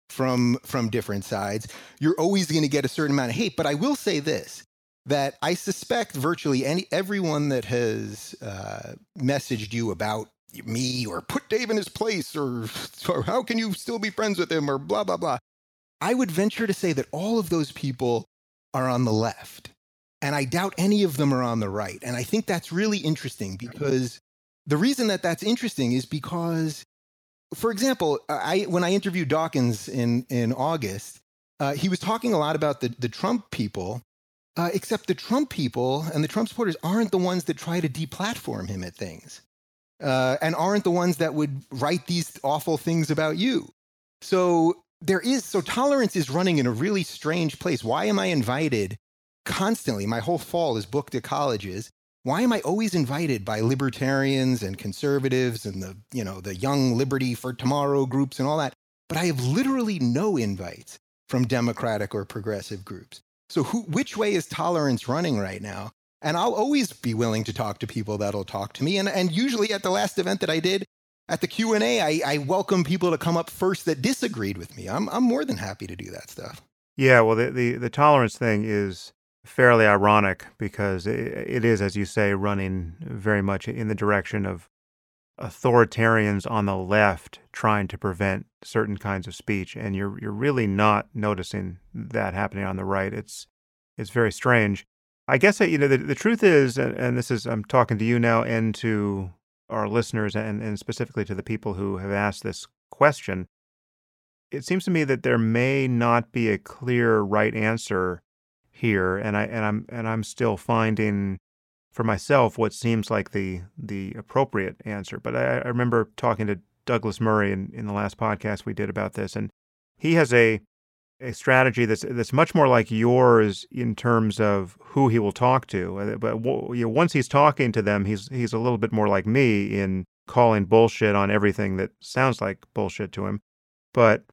Speaker 2: from from different sides, you're always going to get a certain amount of hate. But I will say this: that I suspect virtually any everyone that has uh, messaged you about me or put Dave in his place or, or how can you still be friends with him or blah blah blah. I would venture to say that all of those people are on the left. And I doubt any of them are on the right. And I think that's really interesting because the reason that that's interesting is because, for example, I, when I interviewed Dawkins in, in August, uh, he was talking a lot about the, the Trump people, uh, except the Trump people and the Trump supporters aren't the ones that try to deplatform him at things uh, and aren't the ones that would write these awful things about you. So there is, so tolerance is running in a really strange place. Why am I invited constantly? My whole fall is booked at colleges. Why am I always invited by libertarians and conservatives and the, you know, the young liberty for tomorrow groups and all that? But I have literally no invites from democratic or progressive groups. So who, which way is tolerance running right now? And I'll always be willing to talk to people that'll talk to me. And, and usually at the last event that I did, at the Q&A, I, I welcome people to come up first that disagreed with me. I'm, I'm more than happy to do that stuff.
Speaker 1: Yeah, well, the, the, the tolerance thing is fairly ironic because it, it is, as you say, running very much in the direction of authoritarians on the left trying to prevent certain kinds of speech, and you're you're really not noticing that happening on the right. It's it's very strange. I guess that, you know the, the truth is, and, and this is I'm talking to you now and to our listeners, and, and specifically to the people who have asked this question. It seems to me that there may not be a clear right answer here, and I and I'm and I'm still finding for myself what seems like the the appropriate answer. But I, I remember talking to Douglas Murray in, in the last podcast we did about this, and he has a a strategy that's that's much more like yours in terms of who he will talk to. Uh, but you know, once he's talking to them, he's he's a little bit more like me in calling bullshit on everything that sounds like bullshit to him. But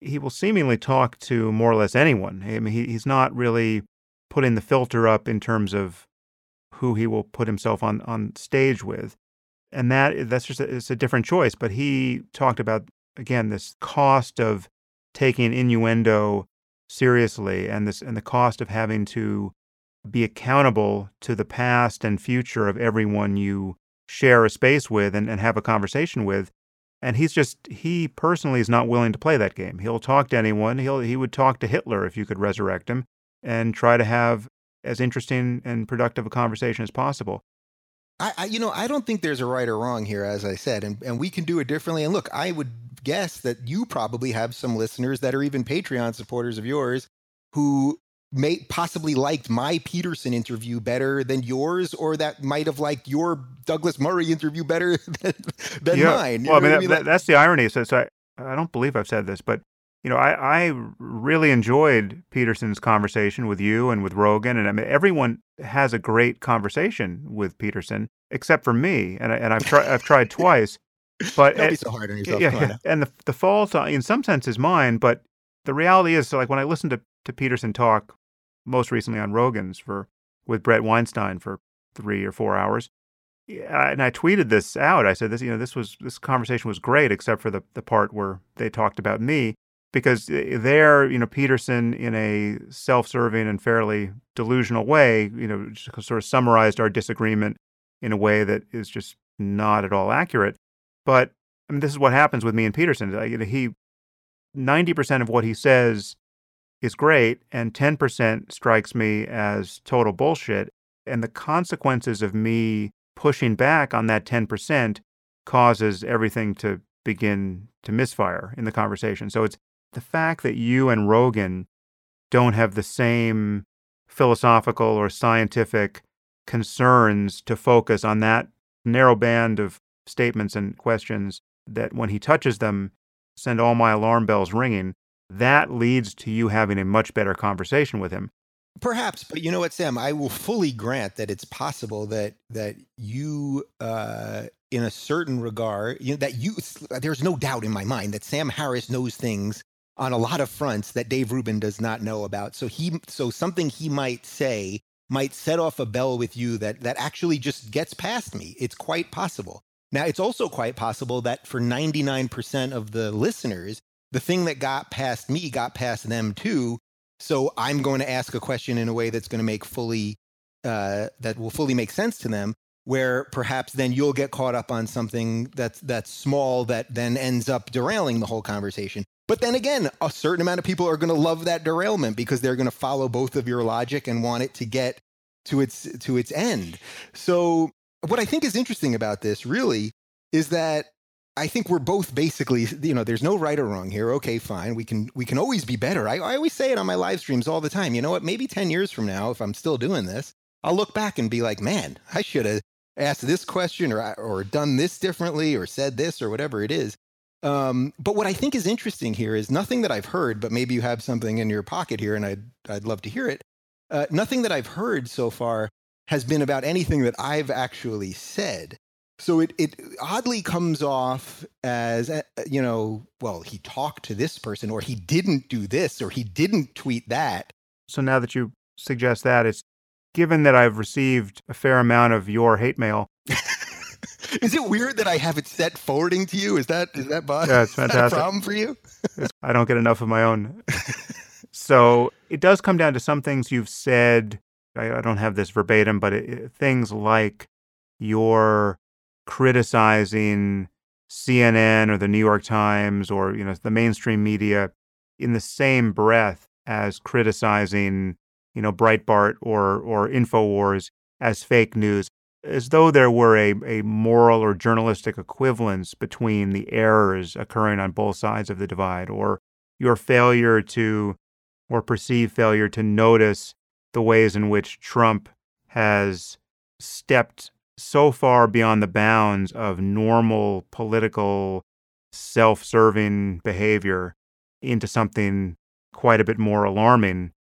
Speaker 1: he will seemingly talk to more or less anyone. I mean, he, he's not really putting the filter up in terms of who he will put himself on on stage with, and that that's just a, it's a different choice. But he talked about again this cost of taking innuendo seriously and this and the cost of having to be accountable to the past and future of everyone you share a space with and, and have a conversation with. And he's just he personally is not willing to play that game. He'll talk to anyone. He'll he would talk to Hitler if you could resurrect him and try to have as interesting and productive a conversation as possible.
Speaker 2: I, I, you know, I don't think there's a right or wrong here, as I said, and, and we can do it differently. And look, I would guess that you probably have some listeners that are even Patreon supporters of yours who may possibly liked my Peterson interview better than yours, or that might have liked your Douglas Murray interview better than, than
Speaker 1: yeah.
Speaker 2: mine.
Speaker 1: You well, I mean, that, I mean? That, that's the irony. So, so I, I don't believe I've said this, but you know, I, I really enjoyed Peterson's conversation with you and with Rogan, and I mean, everyone has a great conversation with Peterson except for me, and I, and I've tried I've tried twice, but
Speaker 2: don't be so hard on yourself.
Speaker 1: Yeah, yeah. and the the fault uh, in some sense is mine, but the reality is, so like when I listened to to Peterson talk most recently on Rogan's for with Bret Weinstein for three or four hours, and I tweeted this out. I said this, you know, this was this conversation was great, except for the the part where they talked about me because uh, there, you know, Peterson, in a self-serving and fairly delusional way, you know, sort of summarized our disagreement in a way that is just not at all accurate. But I mean, this is what happens with me and Peterson. He, ninety percent of what he says is great, and ten percent strikes me as total bullshit. And the consequences of me pushing back on that ten percent causes everything to begin to misfire in the conversation. So it's the fact that you and Rogan don't have the same philosophical or scientific concerns to focus on that narrow band of statements and questions that when he touches them send all my alarm bells ringing that leads to you having a much better conversation with him.
Speaker 2: Perhaps but you know what sam? I will fully grant that it's possible that that you uh in a certain regard you know that you there's no doubt in my mind that sam harris knows things on a lot of fronts that Dave Rubin does not know about. So he so something he might say might set off a bell with you that that actually just gets past me. It's quite possible. Now, it's also quite possible that for 99% of the listeners, the thing that got past me got past them too. So I'm going to ask a question in a way that's going to make fully uh, that will fully make sense to them. Where perhaps then you'll get caught up on something that's that's small that then ends up derailing the whole conversation. But then again, a certain amount of people are going to love that derailment because they're going to follow both of your logic and want it to get to its to its end. So what I think is interesting about this really is that I think we're both basically, you know, there's no right or wrong here. Okay, fine. We can we can always be better. I, I always say it on my live streams all the time. You know what? Maybe 10 years from now, if I'm still doing this, I'll look back and be like, man, I should have asked this question or or done this differently or said this or whatever it is. Um, but what I think is interesting here is nothing that I've heard, but maybe you have something in your pocket here, and I'd I'd love to hear it. Uh, nothing that I've heard so far has been about anything that I've actually said. So it, it oddly comes off as, uh, you know, well, he talked to this person, or he didn't do this, or he didn't tweet that.
Speaker 1: So now that you suggest that, it's given that I've received a fair amount of your hate mail.
Speaker 2: is it weird that I have it set forwarding to you? Is that is that,
Speaker 1: yeah, it's fantastic.
Speaker 2: problem for you?
Speaker 1: I don't get enough of my own. so it does come down to some things you've said. I, I don't have this verbatim, but it, things like you're criticizing CNN or the New York Times or you know the mainstream media in the same breath as criticizing you know Breitbart or or Infowars as fake news as though there were a, a moral or journalistic equivalence between the errors occurring on both sides of the divide or your failure to or perceived failure to notice the ways in which Trump has stepped so far beyond the bounds of normal political self serving behavior into something quite a bit more alarming.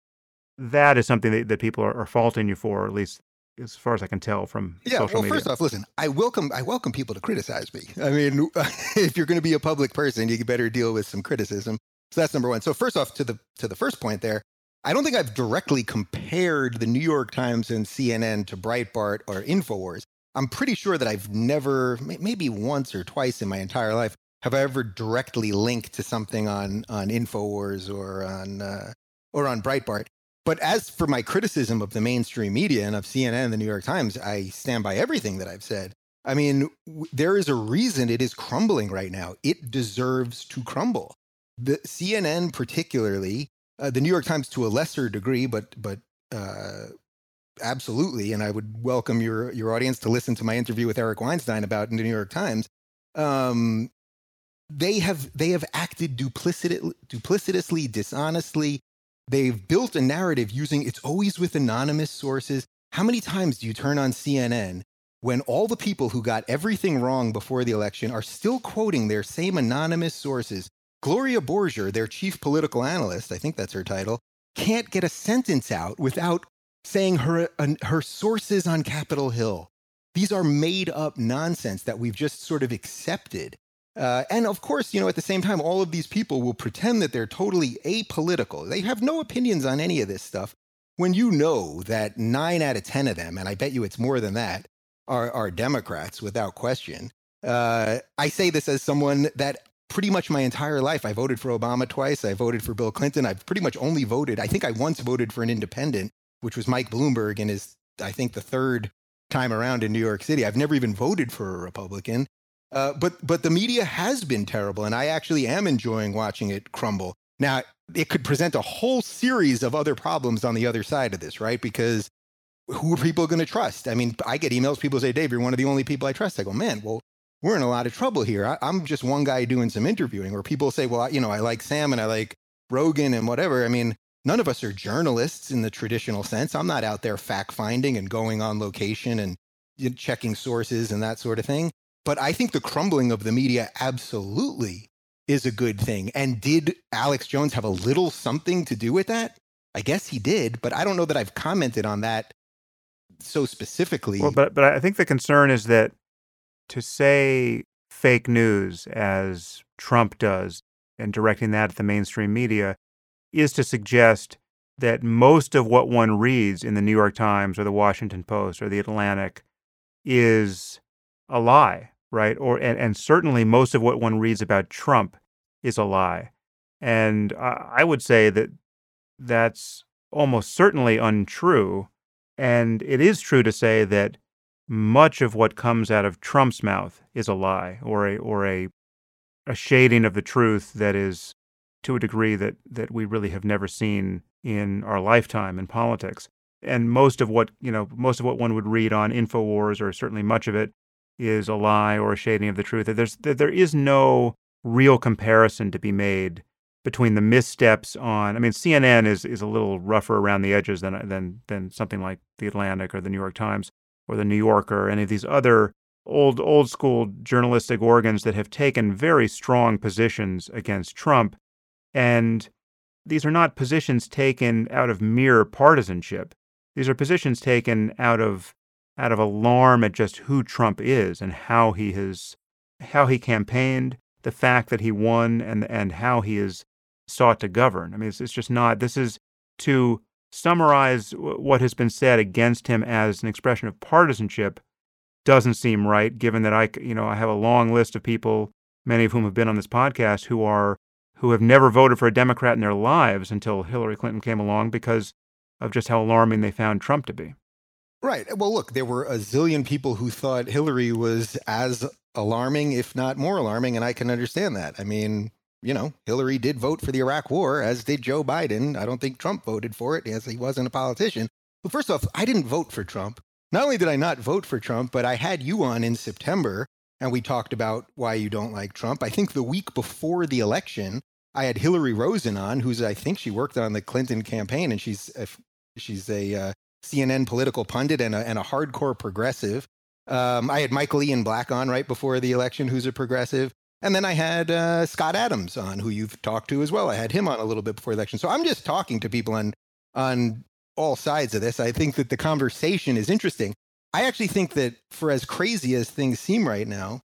Speaker 1: That is something that, that people are, are faulting you for, at least as far as I can tell from
Speaker 2: yeah,
Speaker 1: social
Speaker 2: well,
Speaker 1: media.
Speaker 2: first off, listen, I welcome I welcome people to criticize me. I mean, if you're going to be a public person, you better deal with some criticism. So that's number one. So first off, to the to the first point there, I don't think I've directly compared the New York Times and CNN to Breitbart or Infowars. I'm pretty sure that I've never, maybe once or twice in my entire life, have I ever directly linked to something on on Infowars or on uh, or on Breitbart. But as for my criticism of the mainstream media and of CNN and the New York Times, I stand by everything that I've said. I mean, w- there is a reason it is crumbling right now. It deserves to crumble. The CNN, particularly, uh, the New York Times to a lesser degree, but but uh, absolutely. And I would welcome your your audience to listen to my interview with Eric Weinstein about in the New York Times. Um, they have they have acted duplicit, duplicitously, dishonestly. They've built a narrative using it's always with anonymous sources. How many times do you turn on CNN when all the people who got everything wrong before the election are still quoting their same anonymous sources? Gloria Borger, their chief political analyst, I think that's her title, can't get a sentence out without saying her, her sources on Capitol Hill. These are made up nonsense that we've just sort of accepted. Uh, and of course, you know, at the same time, all of these people will pretend that they're totally apolitical. They have no opinions on any of this stuff. When you know that nine out of 10 of them, and I bet you it's more than that, are, are Democrats without question. Uh, I say this as someone that pretty much my entire life, I voted for Obama twice. I voted for Bill Clinton. I've pretty much only voted, I think I once voted for an independent which was Mike Bloomberg in his, I think, the third time around in New York City. I've never even voted for a Republican. Uh, but but the media has been terrible, and I actually am enjoying watching it crumble. Now it could present a whole series of other problems on the other side of this, right? Because who are people going to trust? I mean, I get emails. People say, "Dave, you're one of the only people I trust." I go, "Man, well, we're in a lot of trouble here. I, am just one guy doing some interviewing." Or people say, "Well, I, you know, I like Sam and I like Rogan and whatever." I mean, none of us are journalists in the traditional sense. I'm not out there fact finding and going on location and checking sources and that sort of thing. But I think the crumbling of the media absolutely is a good thing. And did Alex Jones have a little something to do with that? I guess he did, but I don't know that I've commented on that so specifically.
Speaker 1: Well, but but I think the concern is that to say fake news as Trump does and directing that at the mainstream media is to suggest that most of what one reads in the New York Times or the Washington Post or the Atlantic is a lie, right? Or and, and certainly most of what one reads about Trump is a lie. And I, would say that that's almost certainly untrue. And it is true to say that much of what comes out of Trump's mouth is a lie or a or a a shading of the truth that is to a degree that that we really have never seen in our lifetime in politics. and most of what you know, most of what one would read on Infowars, or certainly much of it, is a lie or a shading of the truth. There's there is no real comparison to be made between the missteps on. I mean, CNN is is a little rougher around the edges than than than something like the Atlantic or the New York Times or the New Yorker or any of these other old old school journalistic organs that have taken very strong positions against Trump and these are not positions taken out of mere partisanship these are positions taken out of out of alarm at just who Trump is and how he has how he campaigned the fact that he won and and how he has sought to govern i mean it's, it's just not this is to summarize what has been said against him as an expression of partisanship doesn't seem right given that I you know I have a long list of people many of whom have been on this podcast who are who have never voted for a Democrat in their lives until Hillary Clinton came along because of just how alarming they found Trump to be.
Speaker 2: Right. Well, look, there were a zillion people who thought Hillary was as alarming, if not more alarming, and I can understand that. I mean, you know, Hillary did vote for the Iraq War, as did Joe Biden. I don't think Trump voted for it, as he wasn't a politician. Well, first off, I didn't vote for Trump. Not only did I not vote for Trump, but I had you on in September and we talked about why you don't like Trump. I think the week before the election, I had Hillary Rosen on, who's I think she worked on the Clinton campaign, and she's a, she's a uh, CNN political pundit and a, and a hardcore progressive. Um, I had Michael Ian Black on right before the election, who's a progressive. And then I had uh, Scott Adams on, who you've talked to as well. I had him on a little bit before the election. So I'm just talking to people on on all sides of this. I think that the conversation is interesting. I actually think that for as crazy as things seem right now,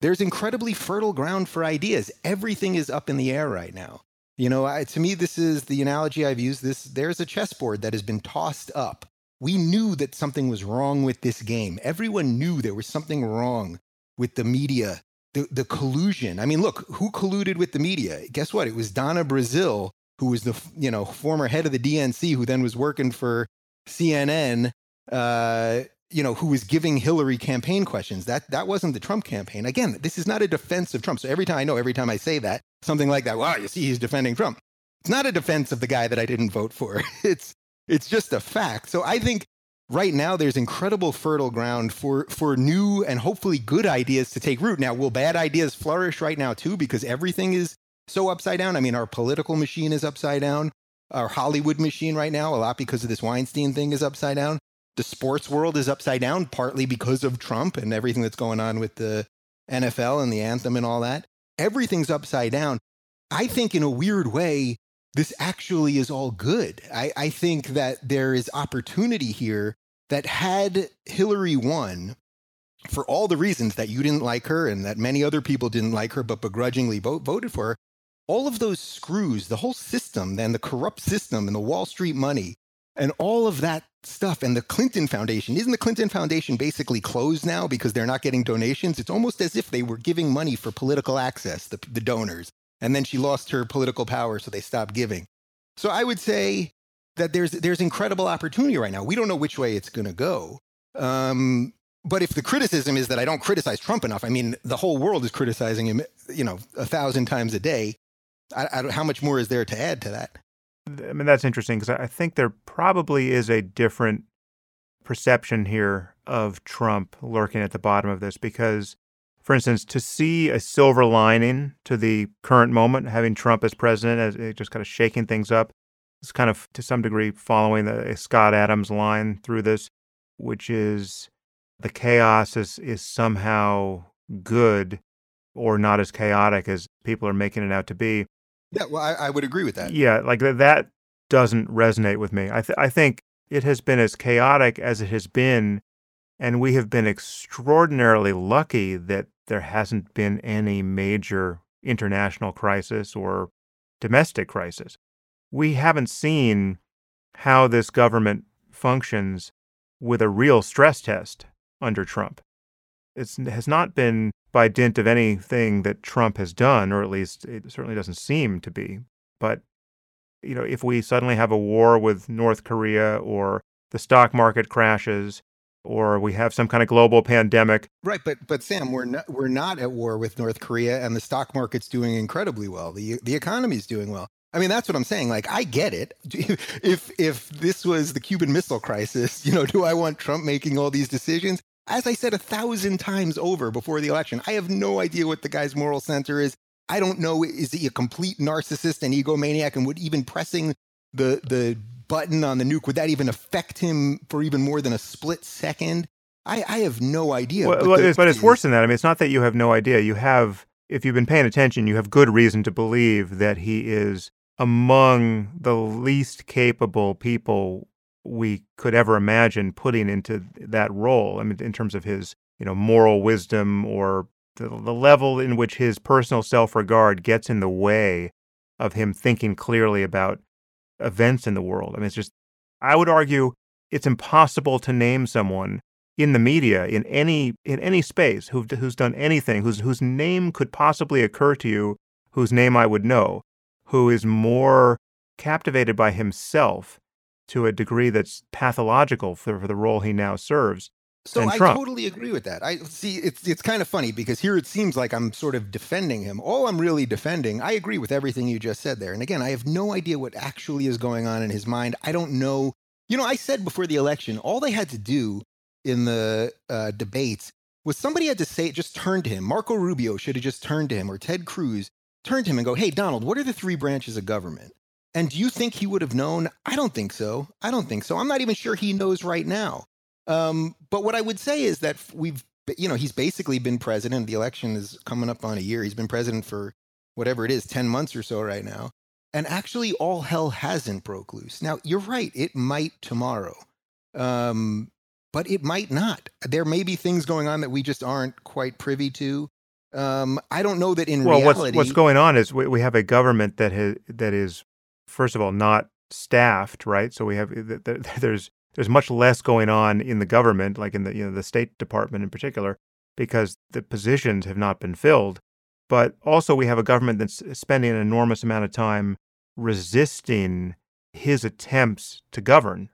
Speaker 2: there's incredibly fertile ground for ideas. Everything is up in the air right now. You know, I, to me, this is the analogy I've used. This there's a chessboard that has been tossed up. We knew that something was wrong with this game. Everyone knew there was something wrong with the media the, the collusion. I mean, look, who colluded with the media? Guess what? It was Donna Brazile, who was the you know former head of the DNC, who then was working for CNN. Uh, you know, who was giving Hillary campaign questions. That that wasn't the Trump campaign. Again, this is not a defense of Trump. So every time I know, every time I say that, something like that, wow, you see, he's defending Trump. It's not a defense of the guy that I didn't vote for. It's it's just a fact. So I think right now there's incredible fertile ground for for new and hopefully good ideas to take root. Now, will bad ideas flourish right now too? Because everything is so upside down. I mean, our political machine is upside down. Our Hollywood machine right now, a lot because of this Weinstein thing, is upside down. The sports world is upside down, partly because of Trump and everything that's going on with the NFL and the anthem and all that. Everything's upside down. I think, in a weird way, this actually is all good. I, I think that there is opportunity here that had Hillary won, for all the reasons that you didn't like her and that many other people didn't like her but begrudgingly vote, voted for her, all of those screws, the whole system, and the corrupt system and the Wall Street money and all of that stuff and the Clinton Foundation. Isn't the Clinton Foundation basically closed now because they're not getting donations? It's almost as if they were giving money for political access, the, the donors and then she lost her political power, so they stopped giving. So I would say that there's there's incredible opportunity right now. We don't know which way it's going to go. Um, but if the criticism is that I don't criticize Trump enough, I mean, the whole world is criticizing him, you know, a thousand times a day. I, I how much more is there to add to that?
Speaker 1: I mean, that's interesting because I think there probably is a different perception here of Trump lurking at the bottom of this because for instance, to see a silver lining to the current moment, having Trump as president, as eh, just kind of shaking things up, it's kind of to some degree following the eh, Scott Adams line through this, which is the chaos is is somehow good or not as chaotic as people are making it out to be.
Speaker 2: Yeah, well, I, I would agree with that.
Speaker 1: Yeah, like that doesn't resonate with me. I th- I think it has been as chaotic as it has been, and we have been extraordinarily lucky that there hasn't been any major international crisis or domestic crisis. We haven't seen how this government functions with a real stress test under Trump. It has not been by dint of anything that Trump has done, or at least it certainly doesn't seem to be. But, you know, if we suddenly have a war with North Korea or the stock market crashes or we have some kind of global pandemic.
Speaker 2: Right, but but Sam, we're not we're not at war with North Korea, and the stock market's doing incredibly well. the The economy's doing well. I mean, that's what I'm saying. Like, I get it. If if this was the Cuban Missile Crisis, you know, do I want Trump making all these decisions? As I said a thousand times over before the election, I have no idea what the guy's moral center is. I don't know. Is he a complete narcissist and egomaniac? And would even pressing the the button on the nuke would that even affect him for even more than a split second? I, I have no idea.
Speaker 1: Well, but, the, but it's worse than that. I mean, it's not that you have no idea. You have, if you've been paying attention, you have good reason to believe that he is among the least capable people we could ever imagine putting into that role. I mean, in terms of his, you know, moral wisdom or the, the level in which his personal self-regard gets in the way of him thinking clearly about events in the world. I mean, it's just, I would argue it's impossible to name someone in the media in any in any space who, who's done anything whose whose name could possibly occur to you, whose name I would know, who is more captivated by himself to a degree that's pathological for, for the role he now serves.
Speaker 2: So I
Speaker 1: Trump.
Speaker 2: totally agree with that. I see it's it's kind of funny because here it seems like I'm sort of defending him. All I'm really defending, I agree with everything you just said there. And again, I have no idea what actually is going on in his mind. I don't know. You know, I said before the election, all they had to do in the uh, debates was somebody had to say, just turn to him. Marco Rubio should have just turned to him, or Ted Cruz turn to him and go, Hey, Donald, what are the three branches of government? And do you think he would have known? I don't think so. I don't think so. I'm not even sure he knows right now. Um, but what I would say is that we've, you know, he's basically been president. The election is coming up on a year. He's been president for whatever it is, 10 months or so right now. And actually, all hell hasn't broke loose. Now, you're right. It might tomorrow. Um, but it might not. There may be things going on that we just aren't quite privy to. Um, I don't know that in
Speaker 1: well,
Speaker 2: reality.
Speaker 1: what's what's going on is we, we have a government that has that is first of all not staffed, right? So we have there's there's much less going on in the government, like in the you know the State Department in particular, because the positions have not been filled. But also we have a government that's spending an enormous amount of time resisting his attempts to govern.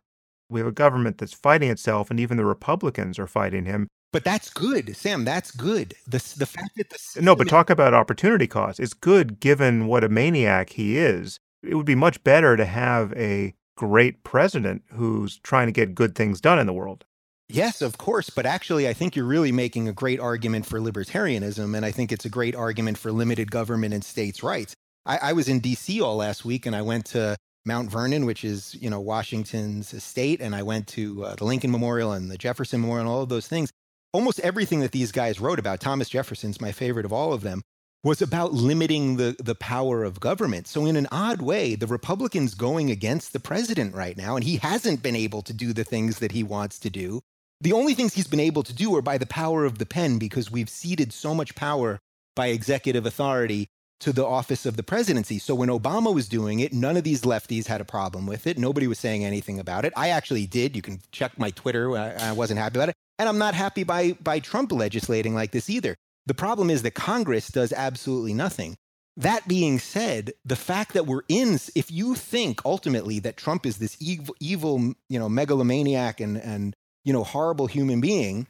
Speaker 1: We have a government that's fighting itself, and even the Republicans are fighting him
Speaker 2: but that's good, Sam. That's good. The the fact that the
Speaker 1: no, but talk about opportunity cost. It's good given what a maniac he is. It would be much better to have a great president who's trying to get good things done in the world.
Speaker 2: Yes, of course. But actually, I think you're really making a great argument for libertarianism. And I think it's a great argument for limited government and states' rights. I, I was in DC all last week and I went to Mount Vernon, which is, you know, Washington's estate. And I went to uh, the Lincoln Memorial and the Jefferson Memorial and all of those things almost everything that these guys wrote about, Thomas Jefferson's my favorite of all of them, was about limiting the, the power of government. So, in an odd way, the Republicans going against the president right now, and he hasn't been able to do the things that he wants to do. The only things he's been able to do are by the power of the pen because we've ceded so much power by executive authority to the office of the presidency. So when Obama was doing it, none of these lefties had a problem with it. Nobody was saying anything about it. I actually did. You can check my Twitter. I, I wasn't happy about it. And I'm not happy by, by Trump legislating like this either. The problem is that Congress does absolutely nothing. That being said, the fact that we're in, if you think ultimately that Trump is this evil, evil you know, megalomaniac and, and, you know, horrible human being,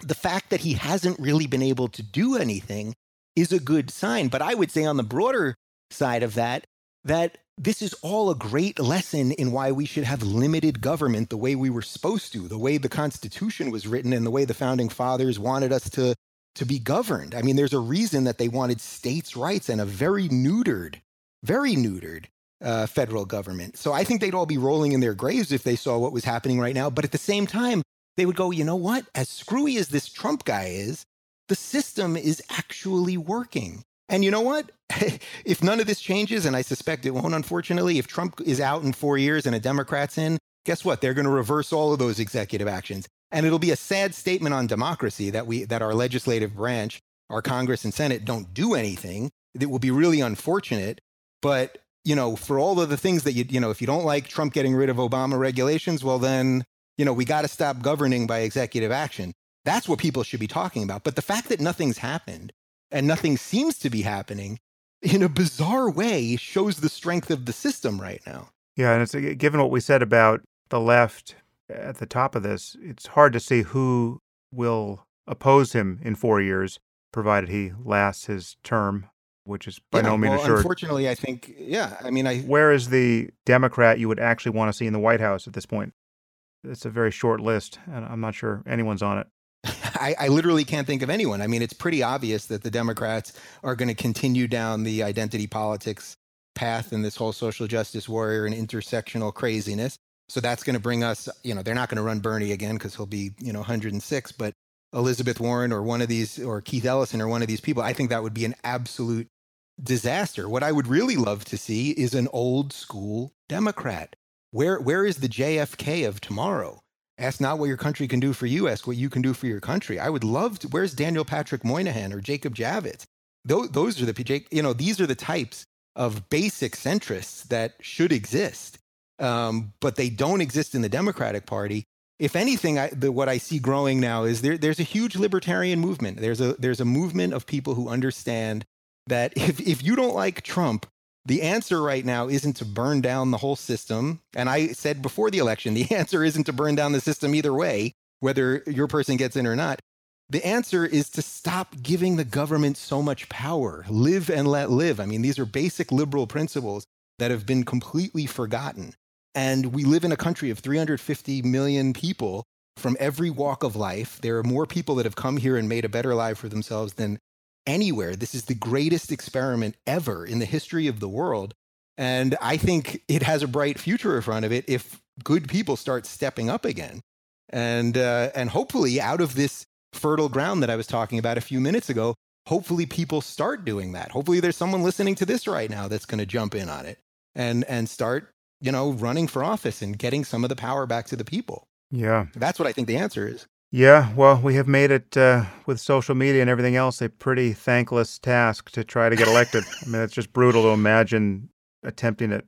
Speaker 2: the fact that he hasn't really been able to do anything is a good sign. But I would say on the broader side of that, that this is all a great lesson in why we should have limited government the way we were supposed to, the way the Constitution was written, and the way the founding fathers wanted us to, to be governed. I mean, there's a reason that they wanted states' rights and a very neutered, very neutered uh, federal government. So I think they'd all be rolling in their graves if they saw what was happening right now. But at the same time, they would go, you know what? As screwy as this Trump guy is, the system is actually working. And you know what? if none of this changes, and I suspect it won't, unfortunately, if Trump is out in four years and a Democrat's in, guess what? They're going to reverse all of those executive actions. And it'll be a sad statement on democracy that we that our legislative branch, our Congress and Senate don't do anything. It will be really unfortunate. But you know, for all of the things that you you know, if you don't like Trump getting rid of Obama regulations, well then, you know, we got to stop governing by executive action. That's what people should be talking about. But the fact that nothing's happened and nothing seems to be happening in a bizarre way shows the strength of the system right now.
Speaker 1: Yeah, and it's given what we said about the left at the top of this, it's hard to see who will oppose him in 4 years provided he lasts his term. which is by
Speaker 2: yeah,
Speaker 1: no means
Speaker 2: well,
Speaker 1: assured.
Speaker 2: Unfortunately, I think, yeah. I mean, I
Speaker 1: Where is the Democrat you would actually want to see in the White House at this point? It's a very short list, and I'm not sure anyone's on it.
Speaker 2: I, I, literally can't think of anyone. I mean, it's pretty obvious that the Democrats are going to continue down the identity politics path and this whole social justice warrior and intersectional craziness. So that's going to bring us, you know, they're not going to run Bernie again because he'll be, you know, 106, but Elizabeth Warren or one of these, or Keith Ellison or one of these people, I think that would be an absolute disaster. What I would really love to see is an old school Democrat. Where, where is the JFK of tomorrow? Ask not what your country can do for you, ask what you can do for your country. I would love to. Where's Daniel Patrick Moynihan or Jacob Javits? Those, those are the, you know, these are the types of basic centrists that should exist, um, but they don't exist in the Democratic Party. If anything, I, the, what I see growing now is there, there's a huge libertarian movement. There's a, there's a movement of people who understand that if, if you don't like Trump, the answer right now isn't to burn down the whole system. And I said before the election, the answer isn't to burn down the system either way, whether your person gets in or not. The answer is to stop giving the government so much power. Live and let live. I mean, these are basic liberal principles that have been completely forgotten. And we live in a country of 350 million people from every walk of life. There are more people that have come here and made a better life for themselves than anywhere. This is the greatest experiment ever in the history of the world. And I think it has a bright future in front of it if good people start stepping up again. And, uh, and hopefully, out of this fertile ground that I was talking about a few minutes ago, hopefully people start doing that. Hopefully, there's someone listening to this right now that's going to jump in on it and, and start, you know, running for office and getting some of the power back to the people.
Speaker 1: Yeah.
Speaker 2: That's what I think the answer is.
Speaker 1: Yeah, well, we have made it uh, with social media and everything else a pretty thankless task to try to get elected. I mean, it's just brutal to imagine attempting it.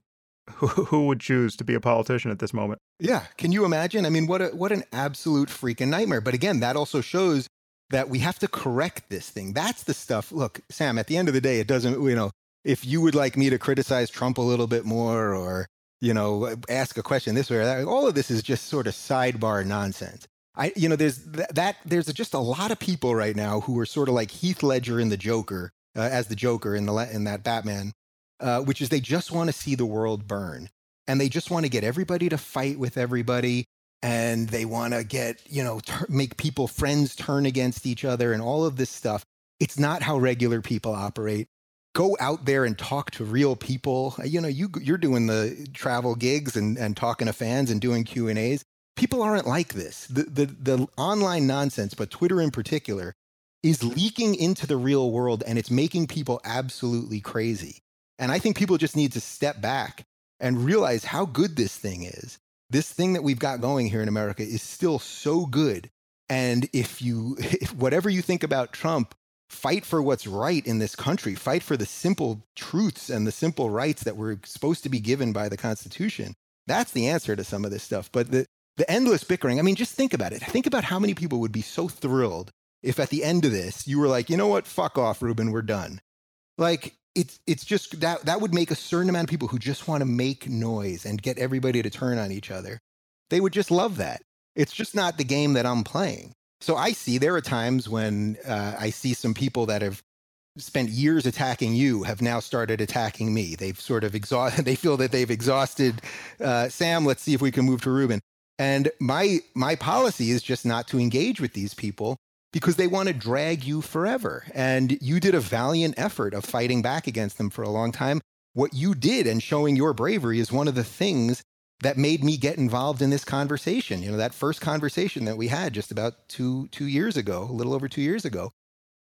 Speaker 1: Who, who would choose to be a politician at this moment?
Speaker 2: Yeah, can you imagine? I mean, what a, what an absolute freaking nightmare. But again, that also shows that we have to correct this thing. That's the stuff. Look, Sam, at the end of the day, it doesn't, you know, if you would like me to criticize Trump a little bit more or, you know, ask a question this way or that, all of this is just sort of sidebar nonsense. I, you know, there's th- that, there's just a lot of people right now who are sort of like Heath Ledger in the Joker, uh, as the Joker in the in that Batman, uh, which is they just want to see the world burn, and they just want to get everybody to fight with everybody, and they want to get you know ter- make people friends turn against each other, and all of this stuff. It's not how regular people operate. Go out there and talk to real people. You know, you you're doing the travel gigs and and talking to fans and doing Q and A's people aren't like this. The, the, the online nonsense, but Twitter in particular, is leaking into the real world and it's making people absolutely crazy. And I think people just need to step back and realize how good this thing is. This thing that we've got going here in America is still so good. And if you, if whatever you think about Trump, fight for what's right in this country, fight for the simple truths and the simple rights that we're supposed to be given by the Constitution. That's the answer to some of this stuff. But the, the endless bickering. I mean, just think about it. Think about how many people would be so thrilled if at the end of this you were like, you know what, fuck off, Rubin, we're done. Like it's it's just that that would make a certain amount of people who just want to make noise and get everybody to turn on each other. They would just love that. It's just not the game that I'm playing. So I see there are times when uh, I see some people that have spent years attacking you have now started attacking me. They've sort of exhausted. They feel that they've exhausted uh, Sam. Let's see if we can move to Rubin. And my my policy is just not to engage with these people because they want to drag you forever. And you did a valiant effort of fighting back against them for a long time. What you did and showing your bravery is one of the things that made me get involved in this conversation. You know, that first conversation that we had just about two two years ago, a little over two years ago.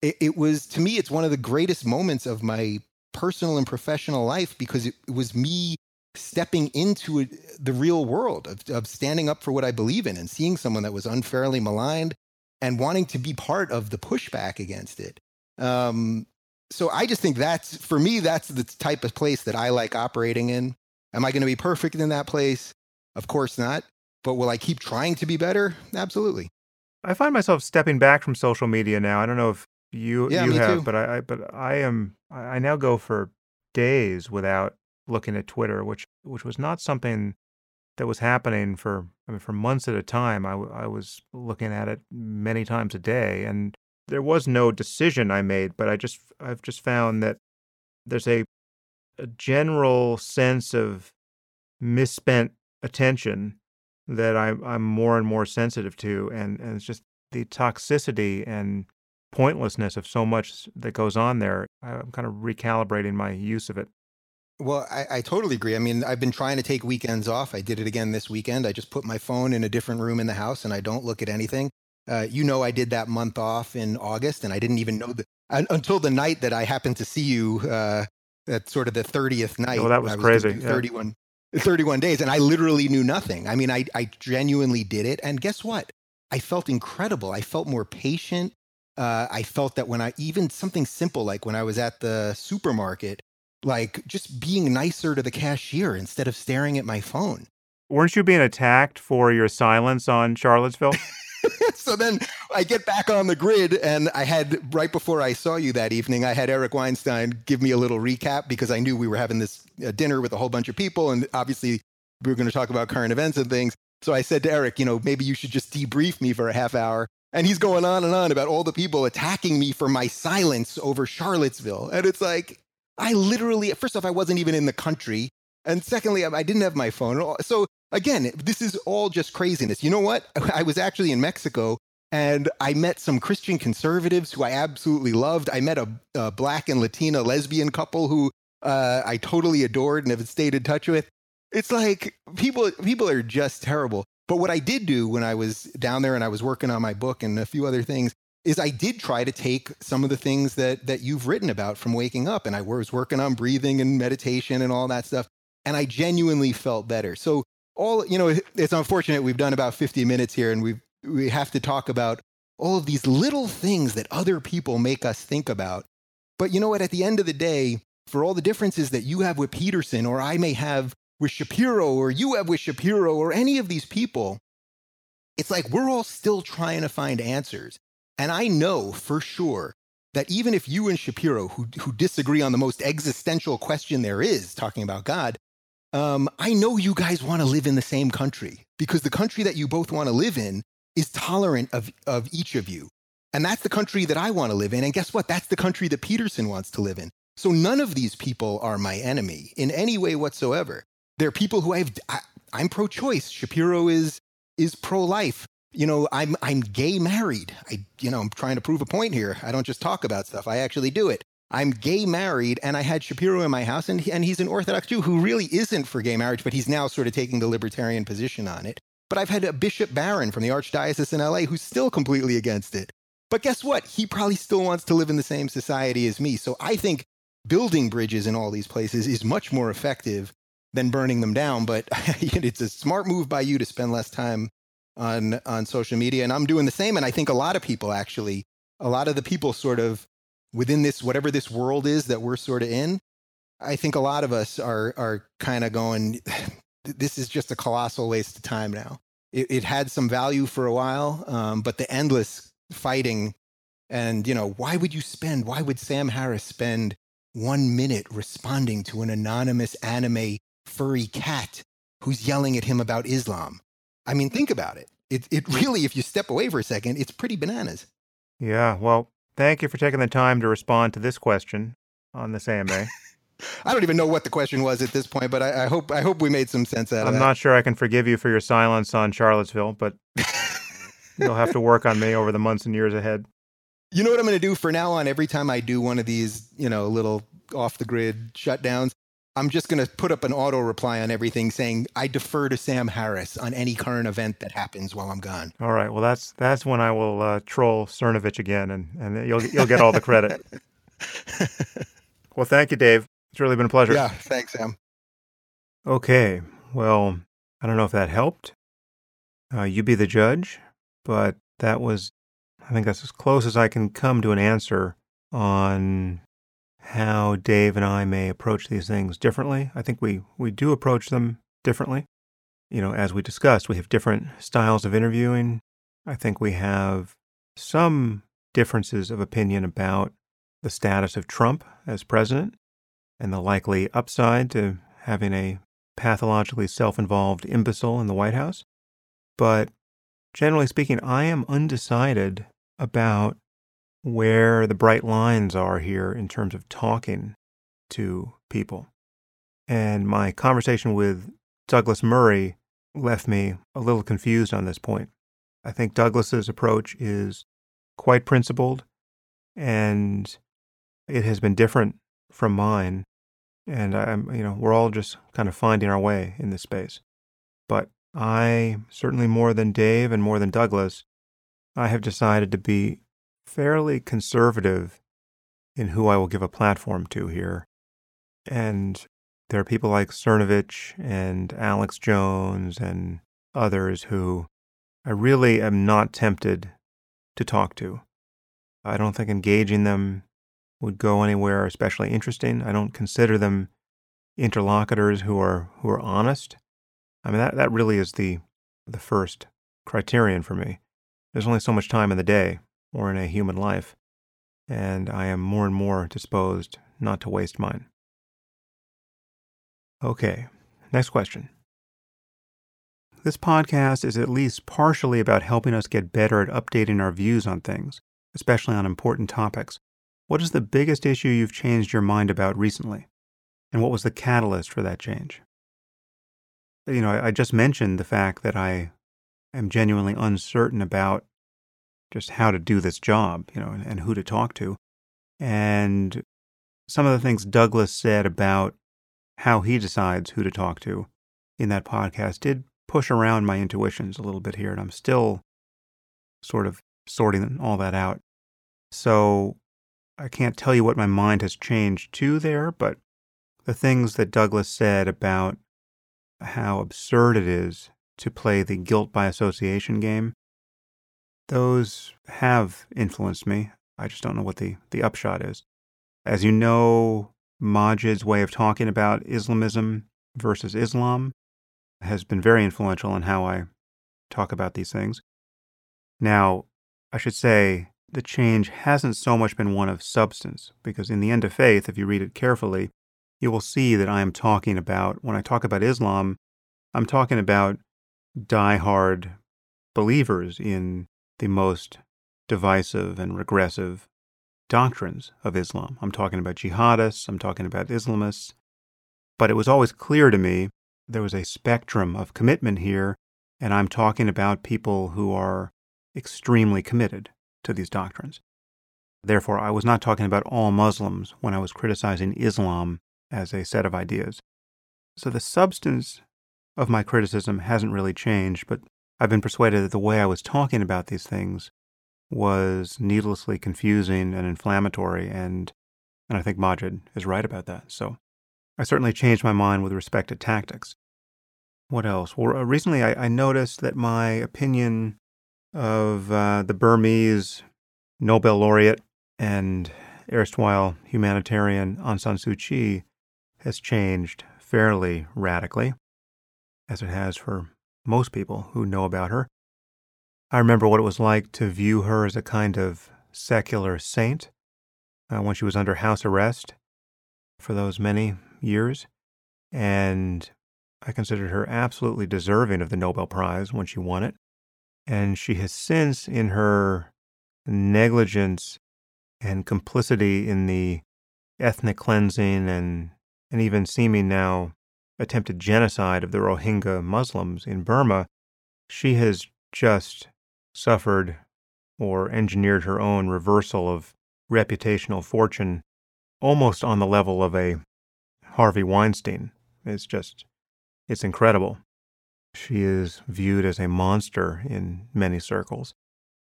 Speaker 2: It, it was to me, it's one of the greatest moments of my personal and professional life because it, it was me stepping into the real world of, of standing up for what I believe in and seeing someone that was unfairly maligned and wanting to be part of the pushback against it. Um, so I just think that's for me, that's the type of place that I like operating in. Am I going to be perfect in that place? Of course not. But will I keep trying to be better? Absolutely.
Speaker 1: I find myself stepping back from social media now. I don't know if you
Speaker 2: yeah,
Speaker 1: you have,
Speaker 2: too.
Speaker 1: but I, I but I am I now go for days without looking at Twitter, which which was not something that was happening for I mean for months at a time. I, I was looking at it many times a day, and there was no decision I made, but I just I've just found that there's a, a general sense of misspent attention that I, I'm more and more sensitive to. And, and it's just the toxicity and pointlessness of so much that goes on there. I'm kind of recalibrating my use of it.
Speaker 2: Well, I, I, totally agree. I mean, I've been trying to take weekends off. I did it again this weekend. I just put my phone in a different room in the house and I don't look at anything. Uh, you know, I did that month off in August and I didn't even know that until the night that I happened to see you uh, at sort of the 30th night.
Speaker 1: Oh, that was, was crazy.
Speaker 2: 31, yeah. 31 days. And I literally knew nothing. I mean, I, I genuinely did it. And guess what? I felt incredible. I felt more patient. Uh, I felt that when I even something simple like when I was at the supermarket, like just being nicer to the cashier instead of staring at my phone.
Speaker 1: Weren't you being attacked for your silence on Charlottesville?
Speaker 2: so then I get back on the grid, and I had right before I saw you that evening, I had Eric Weinstein give me a little recap because I knew we were having this uh, dinner with a whole bunch of people, and obviously we were going to talk about current events and things. So I said to Eric, you know, maybe you should just debrief me for a half hour. And he's going on and on about all the people attacking me for my silence over Charlottesville. And it's like, I literally, first off, I wasn't even in the country. And secondly, I didn't have my phone. So again, this is all just craziness. You know what? I was actually in Mexico and I met some Christian conservatives who I absolutely loved. I met a, a black and Latina lesbian couple who uh, I totally adored and have stayed in touch with. It's like people people are just terrible. But what I did do when I was down there and I was working on my book and a few other things is I did try to take some of the things that that you've written about from waking up and I was working on breathing and meditation and all that stuff and I genuinely felt better. So all you know it's unfortunate we've done about 50 minutes here and we we have to talk about all of these little things that other people make us think about. But you know what at the end of the day for all the differences that you have with Peterson or I may have with Shapiro or you have with Shapiro or any of these people it's like we're all still trying to find answers. And I know for sure that even if you and Shapiro, who, who disagree on the most existential question there is, talking about God, um, I know you guys want to live in the same country because the country that you both want to live in is tolerant of, of each of you. And that's the country that I want to live in. And guess what? That's the country that Peterson wants to live in. So none of these people are my enemy in any way whatsoever. They're people who I've, I, I'm pro choice. Shapiro is, is pro life you know, I'm I'm gay married. I you know, I'm trying to prove a point here. I don't just talk about stuff. I actually do it. I'm gay married, and I had Shapiro in my house, and, he, and he's an Orthodox Jew who really isn't for gay marriage, but he's now sort of taking the libertarian position on it. But I've had a Bishop Barron from the Archdiocese in LA who's still completely against it. But guess what? He probably still wants to live in the same society as me. So I think building bridges in all these places is much more effective than burning them down. But it's a smart move by you to spend less time on on social media and i'm doing the same and i think a lot of people actually a lot of the people sort of within this whatever this world is that we're sort of in i think a lot of us are are kind of going this is just a colossal waste of time now it, it had some value for a while um, but the endless fighting and you know why would you spend why would sam harris spend one minute responding to an anonymous anime furry cat who's yelling at him about islam I mean, think about it. It, it really, if you step away for a second, it's pretty bananas.
Speaker 1: Yeah. Well, thank you for taking the time to respond to this question on this AMA.
Speaker 2: I don't even know what the question was at this point, but I, I hope I hope we made some sense out
Speaker 1: I'm
Speaker 2: of
Speaker 1: it. I'm not sure I can forgive you for your silence on Charlottesville, but you'll have to work on me over the months and years ahead.
Speaker 2: You know what I'm going to do for now on every time I do one of these, you know, little off the grid shutdowns, I'm just going to put up an auto reply on everything saying I defer to Sam Harris on any current event that happens while I'm gone.
Speaker 1: All right. Well, that's that's when I will uh, troll Cernovich again, and and you'll you'll get all the credit. well, thank you, Dave. It's really been a pleasure.
Speaker 2: Yeah. Thanks, Sam.
Speaker 1: Okay. Well, I don't know if that helped. Uh, you be the judge, but that was, I think that's as close as I can come to an answer on how Dave and I may approach these things differently. I think we, we do approach them differently. You know, as we discussed, we have different styles of interviewing. I think we have some differences of opinion about the status of Trump as president and the likely upside to having a pathologically self involved imbecile in the White House. But generally speaking, I am undecided about where the bright lines are here in terms of talking to people. And my conversation with Douglas Murray left me a little confused on this point. I think Douglas's approach is quite principled and it has been different from mine. And I'm, you know, we're all just kind of finding our way in this space. But I, certainly more than Dave and more than Douglas, I have decided to be fairly conservative in who I will give a platform to here. And there are people like Cernovich and Alex Jones and others who I really am not tempted to talk to. I don't think engaging them would go anywhere especially interesting. I don't consider them interlocutors who are who are honest. I mean that that really is the the first criterion for me. There's only so much time in the day or in a human life, and I am more and more disposed not to waste mine. Okay, next question. This podcast is at least partially about helping us get better at updating our views on things, especially on important topics. What is the biggest issue you've changed your mind about recently? And what was the catalyst for that change? You know, I just mentioned the fact that I am genuinely uncertain about just how to do this job, you know, and, who to talk to. And some of the things Douglas said about how he decides who to talk to in that podcast did push around my intuitions a little bit here, and I'm still sort of sorting all that out. So I can't tell you what my mind has changed to there, but the things that Douglas said about how absurd it is to play the guilt by association game, those have influenced me. I just don't know what the, the upshot is. As you know, Maajid's way of talking about Islamism versus Islam has been very influential in how I talk about these things. Now, I should say the change hasn't so much been one of substance, because in the end of faith, if you read it carefully, you will see that I am talking about, when I talk about Islam, I'm talking about die-hard believers in the most divisive and regressive doctrines of Islam. I'm talking about jihadists, I'm talking about Islamists. But it was always clear to me there was a spectrum of commitment here, and I'm talking about people who are extremely committed to these doctrines. Therefore, I was not talking about all Muslims when I was criticizing Islam as a set of ideas. So the substance of my criticism hasn't really changed, but I've been persuaded that the way I was talking about these things was needlessly confusing and inflammatory, and, and I think Maajid is right about that. So I certainly changed my mind with respect to tactics. What else? Well, uh, recently I, I noticed that my opinion of uh, the Burmese Nobel laureate and erstwhile humanitarian Aung San Suu Kyi has changed fairly radically, as it has for most people who know about her. I remember what it was like to view her as a kind of secular saint uh, when she was under house arrest for those many years. And I considered her absolutely deserving of the Nobel Prize when she won it. And she has since, in her negligence and complicity in the ethnic cleansing and, and even seeming now attempted genocide of the Rohingya Muslims in Burma, she has just suffered or engineered her own reversal of reputational fortune almost on the level of a Harvey Weinstein. It's just, it's incredible. She is viewed as a monster in many circles.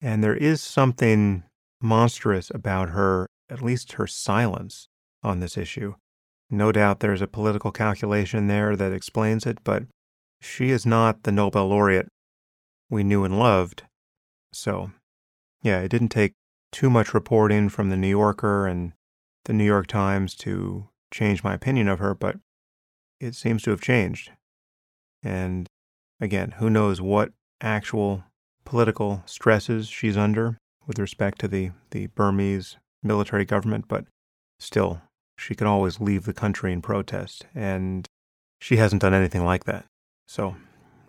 Speaker 1: And there is something monstrous about her, at least her silence on this issue. No doubt there's a political calculation there that explains it, but she is not the Nobel laureate we knew and loved. So, yeah, it didn't take too much reporting from the New Yorker and the New York Times to change my opinion of her, but it seems to have changed. And again, who knows what actual political stresses she's under with respect to the, the Burmese military government, but still, she could always leave the country in protest, and she hasn't done anything like that. So,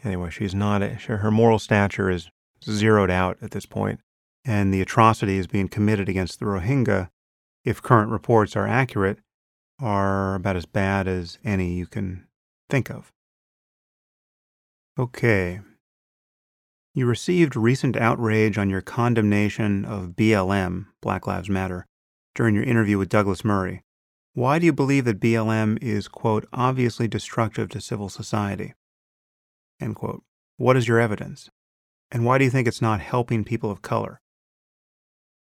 Speaker 1: anyway, she's not, her moral stature is zeroed out at this point, and the atrocity is being committed against the Rohingya, if current reports are accurate, are about as bad as any you can think of. Okay. You received recent outrage on your condemnation of BLM, Black Lives Matter, during your interview with Douglas Murray. Why do you believe that BLM is, quote, obviously destructive to civil society? End quote. What is your evidence? And why do you think it's not helping people of color?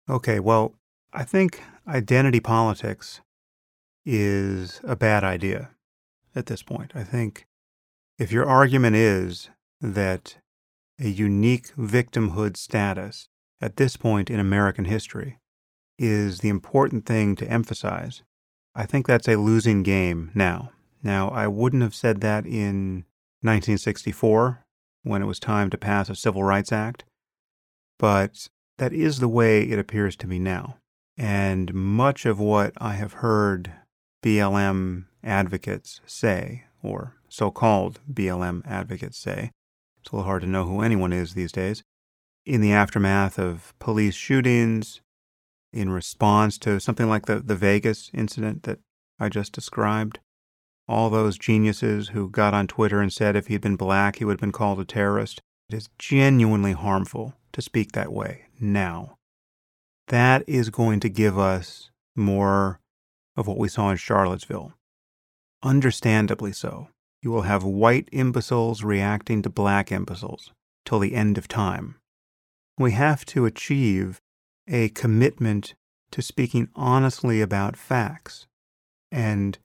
Speaker 1: Okay, well, I think identity politics is a bad idea at this point. I think if your argument is that a unique victimhood status at this point in American history is the important thing to emphasize, I think that's a losing game now. Now, I wouldn't have said that in 1964 when it was time to pass a Civil Rights Act, but that is the way it appears to me now. And much of what I have heard BLM advocates say, or so called BLM advocates say, it's a little hard to know who anyone is these days, in the aftermath of police shootings, in response to something like the, the Vegas incident that I just described, all those geniuses who got on Twitter and said if he'd been black, he would have been called a terrorist. It is genuinely harmful to speak that way now. That is going to give us more of what we saw in Charlottesville. Understandably so. You will have white imbeciles reacting to black imbeciles till the end of time. We have to achieve a commitment to speaking honestly about facts and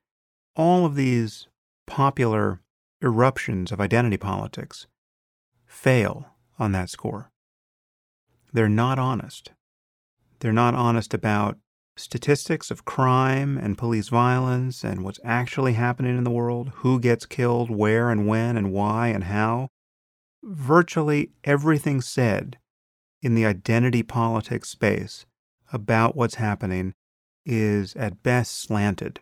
Speaker 1: all of these popular eruptions of identity politics fail on that score. They're not honest. They're not honest about statistics of crime and police violence and what's actually happening in the world, who gets killed, where and when and why and how. Virtually everything said in the identity politics space about what's happening is at best slanted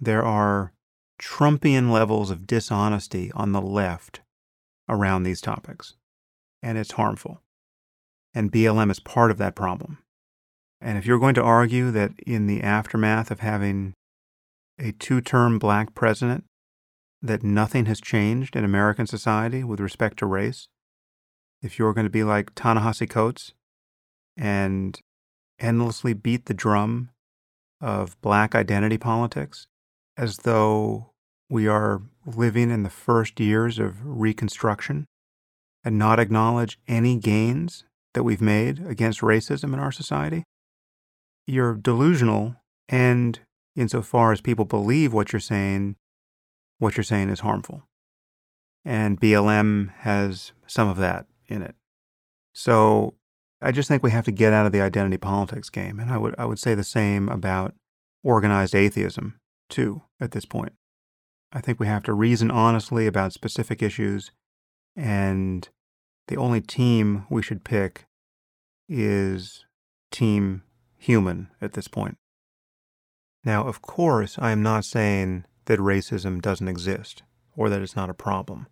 Speaker 1: there are Trumpian levels of dishonesty on the left around these topics, and it's harmful. And BLM is part of that problem. And if you're going to argue that in the aftermath of having a two term black president, that nothing has changed in American society with respect to race, if you're going to be like Ta-Nehisi Coates and endlessly beat the drum of black identity politics, as though we are living in the first years of Reconstruction and not acknowledge any gains that we've made against racism in our society, you're delusional. And insofar as people believe what you're saying, what you're saying is harmful. And BLM has some of that in it. So I just think we have to get out of the identity politics game. And I would, I would say the same about organized atheism too at this point. I think we have to reason honestly about specific issues, and the only team we should pick is Team Human at this point. Now, of course, I am not saying that racism doesn't exist or that it's not a problem.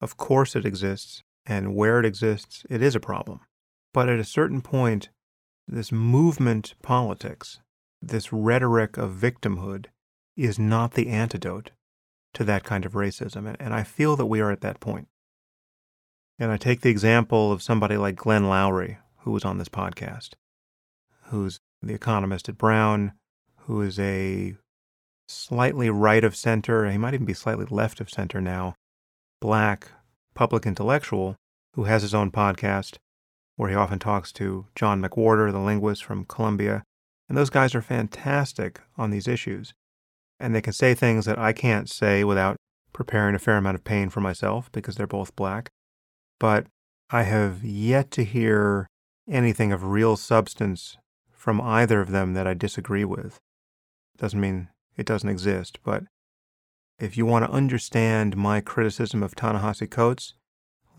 Speaker 1: Of course, it exists, and where it exists, it is a problem. But at a certain point, this movement politics, this rhetoric of victimhood, is not the antidote to that kind of racism. And, I feel that we are at that point. And I take the example of somebody like Glenn Loury, who was on this podcast, who's the economist at Brown, who is a slightly right of center, he might even be slightly left of center now, black public intellectual who has his own podcast where he often talks to John McWhorter, the linguist from Columbia. And those guys are fantastic on these issues and they can say things that I can't say without preparing a fair amount of pain for myself because they're both black. But I have yet to hear anything of real substance from either of them that I disagree with. Doesn't mean it doesn't exist, but if you want to understand my criticism of Ta-Nehisi Coates,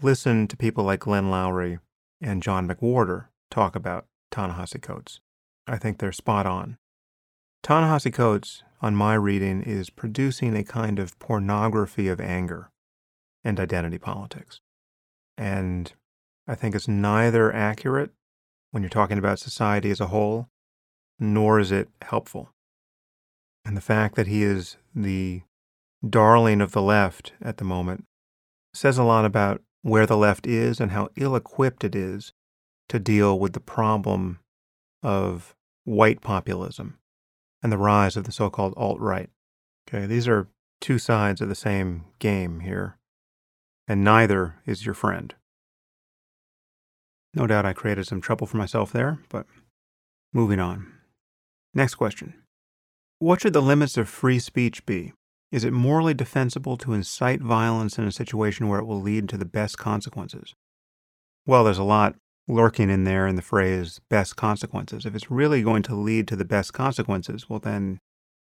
Speaker 1: listen to people like Glenn Loury and John McWhorter talk about Ta-Nehisi Coates. I think they're spot on. Ta-Nehisi Coates on my reading is producing a kind of pornography of anger and identity politics. And I think it's neither accurate when you're talking about society as a whole, nor is it helpful. And the fact that he is the darling of the left at the moment says a lot about where the left is and how ill equipped it is to deal with the problem of white populism and the rise of the so called alt right. Okay, these are two sides of the same game here, and neither is your friend. No doubt I created some trouble for myself there, but moving on. Next question What should the limits of free speech be? Is it morally defensible to incite violence in a situation where it will lead to the best consequences? Well, there's a lot lurking in there in the phrase best consequences. If it's really going to lead to the best consequences, well, then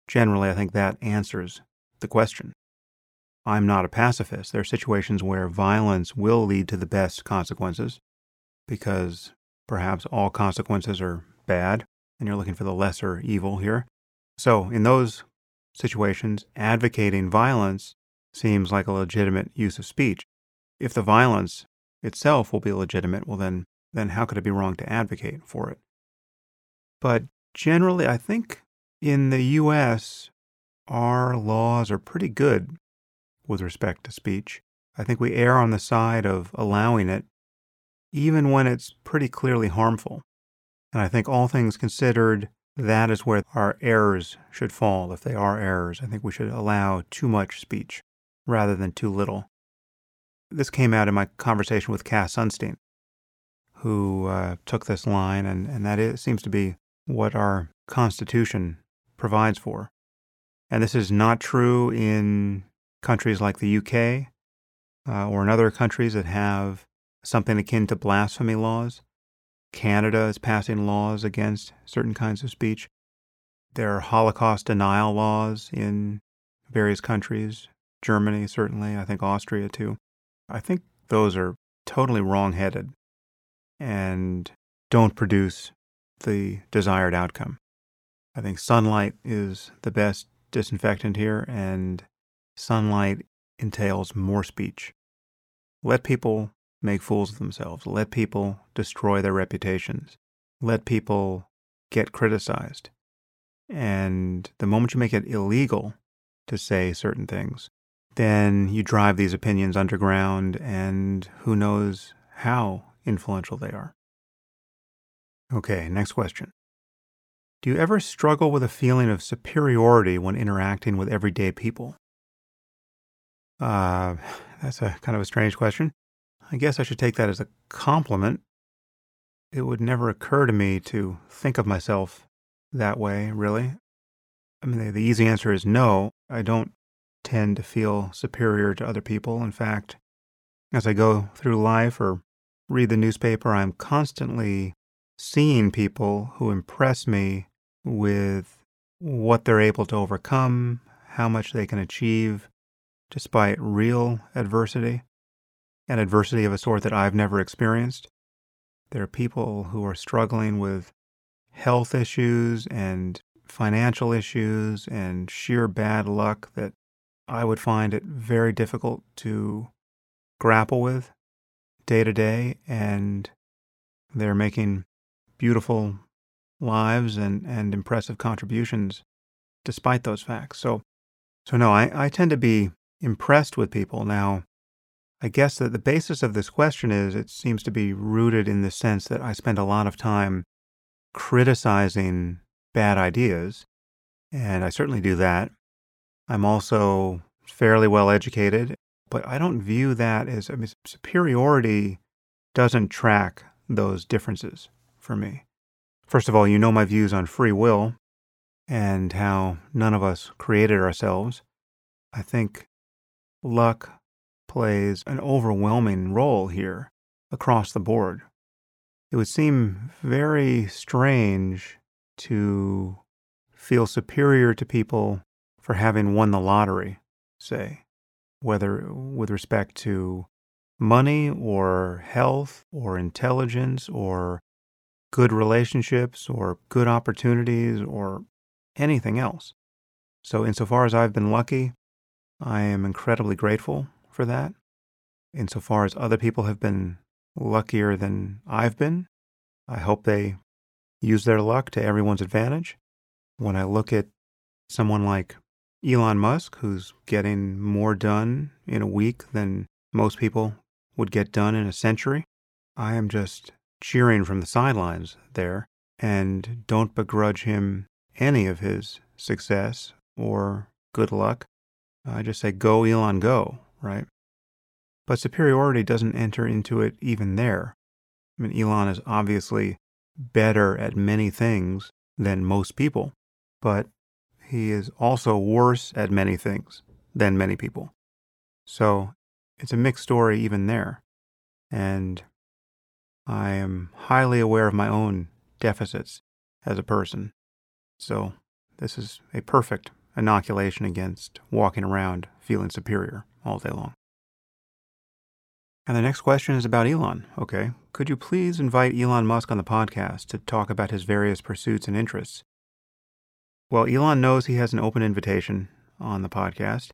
Speaker 1: generally I think that answers the question. I'm not a pacifist. There are situations where violence will lead to the best consequences because perhaps all consequences are bad and you're looking for the lesser evil here. So, in those situations, advocating violence seems like a legitimate use of speech. If the violence itself will be legitimate, well, then, then how could it be wrong to advocate for it? But generally, I think in the US, our laws are pretty good with respect to speech. I think we err on the side of allowing it, even when it's pretty clearly harmful. And I think all things considered, that is where our errors should fall. If they are errors, I think we should allow too much speech rather than too little. This came out in my conversation with Cass Sunstein, who uh, took this line, and, and that is, seems to be what our Constitution provides for. And this is not true in countries like the UK uh, or in other countries that have something akin to blasphemy laws. Canada is passing laws against certain kinds of speech. There are Holocaust denial laws in various countries, Germany, certainly, I think Austria too. I think those are totally wrong headed and don't produce the desired outcome. I think sunlight is the best disinfectant here, and sunlight entails more speech. Let people make fools of themselves. Let people destroy their reputations. Let people get criticized. And the moment you make it illegal to say certain things, then you drive these opinions underground, and who knows how influential they are. Okay, next question. Do you ever struggle with a feeling of superiority when interacting with everyday people? Uh, that's a kind of a strange question. I guess I should take that as a compliment. It would never occur to me to think of myself that way, really. I mean, the, the easy answer is no. I don't tend to feel superior to other people. In fact, as I go through life or read the newspaper, I'm constantly seeing people who impress me with what they're able to overcome, how much they can achieve despite real adversity and adversity of a sort that I've never experienced. There are people who are struggling with health issues and financial issues and sheer bad luck that I would find it very difficult to grapple with day to day. And they're making beautiful lives and, and impressive contributions despite those facts. So, so no, I, I tend to be impressed with people. Now, I guess that the basis of this question is it seems to be rooted in the sense that I spend a lot of time criticizing bad ideas, and I certainly do that. I'm also fairly well educated, but I don't view that as I mean, superiority doesn't track those differences for me. First of all, you know my views on free will and how none of us created ourselves. I think luck plays an overwhelming role here across the board. It would seem very strange to feel superior to people for having won the lottery, say, whether with respect to money or health or intelligence or good relationships or good opportunities or anything else. So, insofar as I've been lucky, I am incredibly grateful for that. Insofar as other people have been luckier than I've been, I hope they use their luck to everyone's advantage. When I look at someone like Elon Musk, who's getting more done in a week than most people would get done in a century. I am just cheering from the sidelines there and don't begrudge him any of his success or good luck. I just say, go, Elon, go, right? But superiority doesn't enter into it even there. I mean, Elon is obviously better at many things than most people, but he is also worse at many things than many people. So it's a mixed story even there. And I am highly aware of my own deficits as a person. So this is a perfect inoculation against walking around feeling superior all day long. And the next question is about Elon. Okay. Could you please invite Elon Musk on the podcast to talk about his various pursuits and interests? Well, Elon knows he has an open invitation on the podcast,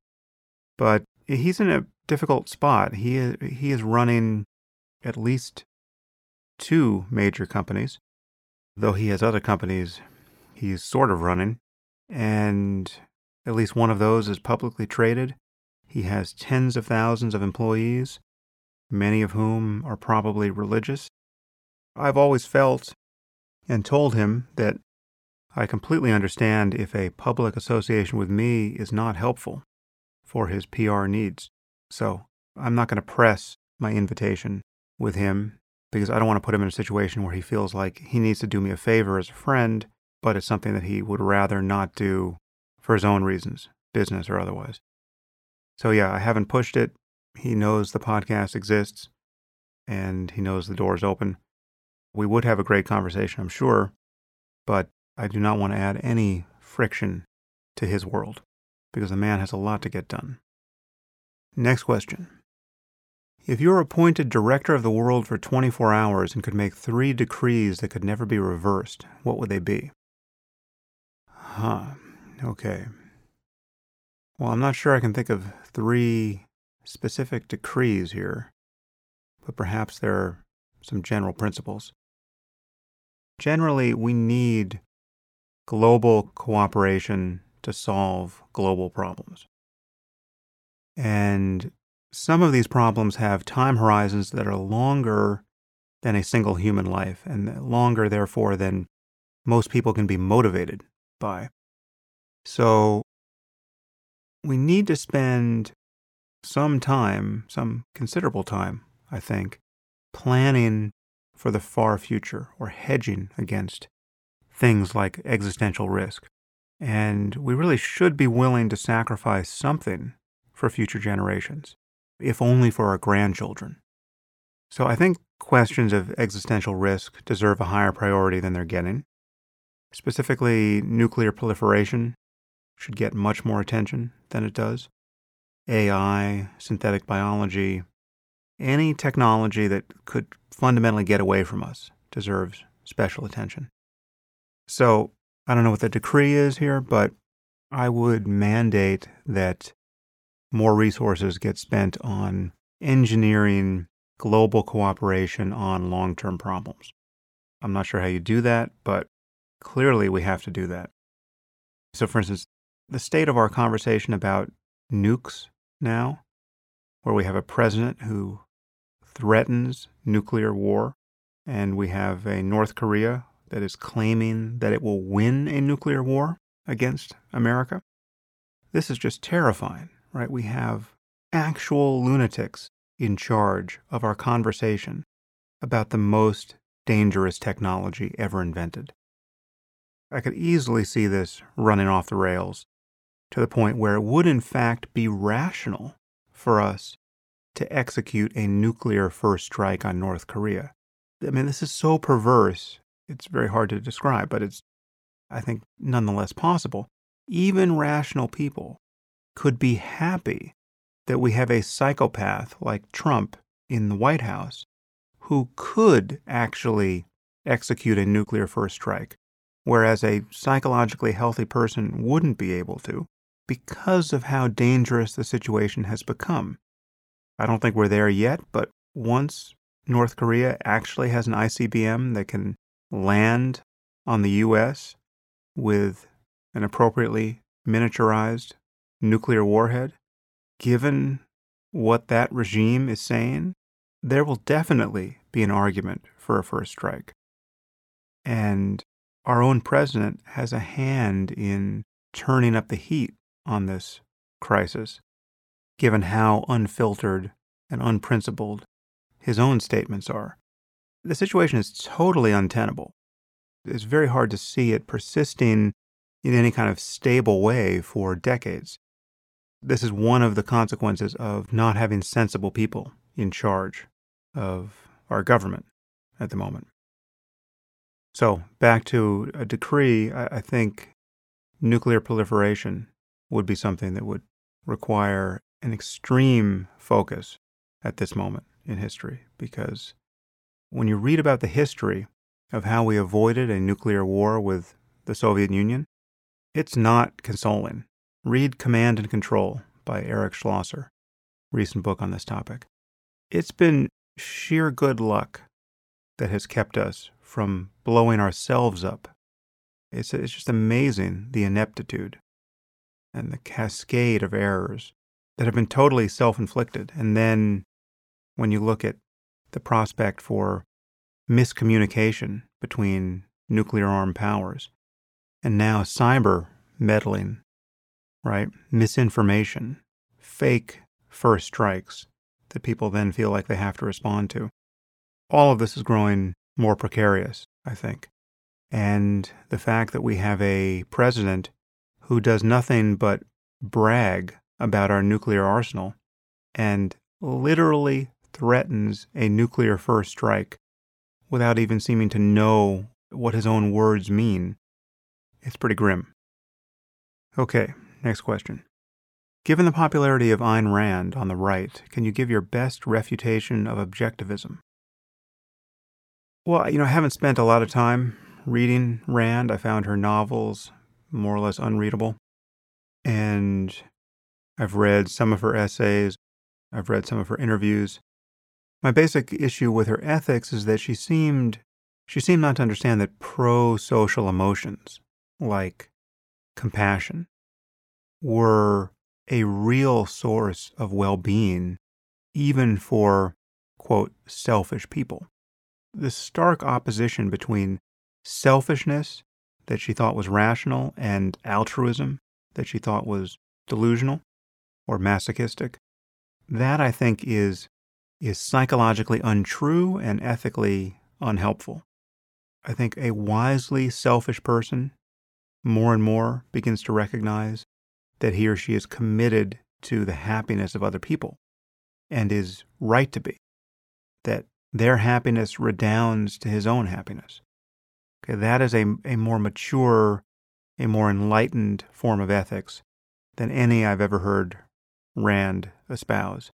Speaker 1: but he's in a difficult spot. He is, he is running at least two major companies, though he has other companies he's sort of running, and at least one of those is publicly traded. He has tens of thousands of employees many of whom are probably religious. I've always felt and told him that I completely understand if a public association with me is not helpful for his PR needs. So I'm not going to press my invitation with him because I don't want to put him in a situation where he feels like he needs to do me a favor as a friend, but it's something that he would rather not do for his own reasons, business or otherwise. So yeah, I haven't pushed it. He knows the podcast exists and he knows the door is open. We would have a great conversation, I'm sure, but I do not want to add any friction to his world because the man has a lot to get done. Next question. If you were appointed director of the world for 24 hours and could make three decrees that could never be reversed, what would they be? Huh. Okay. Well, I'm not sure I can think of three specific decrees here, but perhaps there are some general principles. Generally, we need global cooperation to solve global problems. And some of these problems have time horizons that are longer than a single human life, and longer, therefore, than most people can be motivated by. So, we need to spend some time, some considerable time, I think, planning for the far future or hedging against things like existential risk. And we really should be willing to sacrifice something for future generations, if only for our grandchildren. So I think questions of existential risk deserve a higher priority than they're getting. Specifically, nuclear proliferation should get much more attention than it does. AI, synthetic biology, any technology that could fundamentally get away from us deserves special attention. So, I don't know what the decree is here, but I would mandate that more resources get spent on engineering global cooperation on long term problems. I'm not sure how you do that, but clearly we have to do that. So, for instance, the state of our conversation about nukes now, where we have a president who threatens nuclear war, and we have a North Korea that is claiming that it will win a nuclear war against America. This is just terrifying, right? We have actual lunatics in charge of our conversation about the most dangerous technology ever invented. I could easily see this running off the rails to the point where it would, in fact, be rational for us to execute a nuclear first strike on North Korea. I mean, this is so perverse, it's very hard to describe, but it's, I think, nonetheless possible. Even rational people could be happy that we have a psychopath like Trump in the White House who could actually execute a nuclear first strike, whereas a psychologically healthy person wouldn't be able to because of how dangerous the situation has become. I don't think we're there yet, but once North Korea actually has an ICBM that can land on the U.S. with an appropriately miniaturized nuclear warhead, given what that regime is saying, there will definitely be an argument for a first strike. And our own president has a hand in turning up the heat on this crisis, given how unfiltered and unprincipled his own statements are. The situation is totally untenable. It's very hard to see it persisting in any kind of stable way for decades. This is one of the consequences of not having sensible people in charge of our government at the moment. So, back to a decree, I, think nuclear proliferation would be something that would require an extreme focus at this moment in history because when you read about the history of how we avoided a nuclear war with the Soviet Union, it's not consoling. Read Command and Control by Eric Schlosser, recent book on this topic. It's been sheer good luck that has kept us from blowing ourselves up. It's, it's just amazing the ineptitude and the cascade of errors that have been totally self inflicted. And then when you look at the prospect for miscommunication between nuclear armed powers and now cyber meddling, right? Misinformation, fake first strikes that people then feel like they have to respond to. All of this is growing more precarious, I think. And the fact that we have a president who does nothing but brag about our nuclear arsenal and literally threatens a nuclear first strike without even seeming to know what his own words mean. It's pretty grim. Okay, next question. Given the popularity of Ayn Rand on the right, can you give your best refutation of objectivism? Well, you know, I haven't spent a lot of time reading Rand. I found her novels more or less unreadable. And I've read some of her essays, I've read some of her interviews. My basic issue with her ethics is that she seemed she seemed not to understand that pro-social emotions like compassion were a real source of well-being even for quote selfish people the stark opposition between selfishness that she thought was rational and altruism that she thought was delusional or masochistic. That I think is is psychologically untrue and ethically unhelpful. I think a wisely selfish person more and more begins to recognize that he or she is committed to the happiness of other people and is right to be. That their happiness redounds to his own happiness. Okay, that is a, a more mature, a more enlightened form of ethics than any I've ever heard Rand espouse.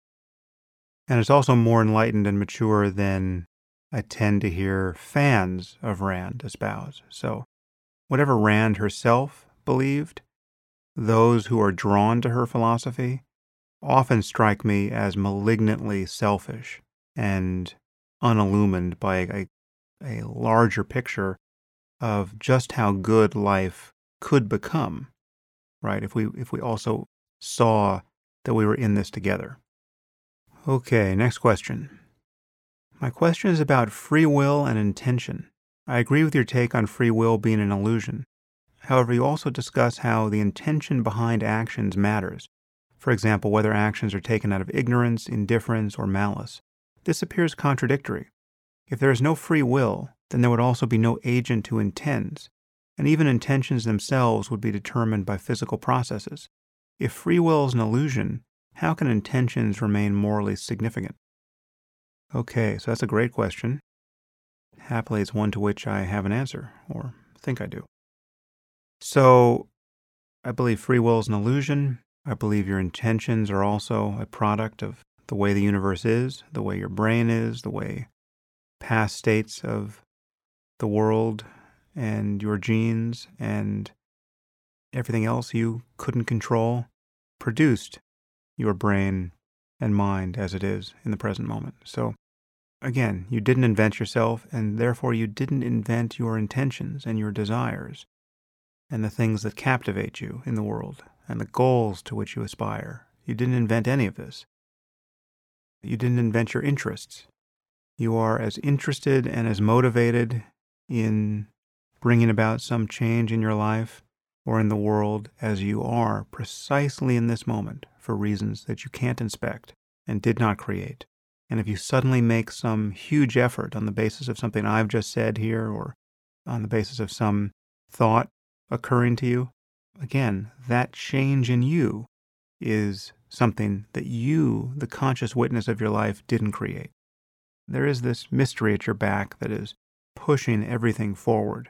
Speaker 1: And it's also more enlightened and mature than I tend to hear fans of Rand espouse. So, whatever Rand herself believed, those who are drawn to her philosophy often strike me as malignantly selfish and unillumined by a, a larger picture of just how good life could become, right? If we, if we also saw that we were in this together. Okay, next question. My question is about free will and intention. I agree with your take on free will being an illusion. However, you also discuss how the intention behind actions matters. For example, whether actions are taken out of ignorance, indifference, or malice. This appears contradictory. If there is no free will, then there would also be no agent who intends, and even intentions themselves would be determined by physical processes. If free will is an illusion, how can intentions remain morally significant? Okay, so that's a great question. Happily, it's one to which I have an answer, or think I do. So, I believe free will is an illusion. I believe your intentions are also a product of the way the universe is, the way your brain is, the way past states of the world and your genes and everything else you couldn't control produced your brain and mind as it is in the present moment. So, again, you didn't invent yourself, and therefore you didn't invent your intentions and your desires. and the things that captivate you in the world and the goals to which you aspire. You didn't invent any of this. You didn't invent your interests. You are as interested and as motivated in bringing about some change in your life or in the world as you are precisely in this moment for reasons that you can't inspect and did not create. And if you suddenly make some huge effort on the basis of something I've just said here or on the basis of some thought occurring to you, again, that change in you is something that you, the conscious witness of your life, didn't create. There is this mystery at your back that is pushing everything forward,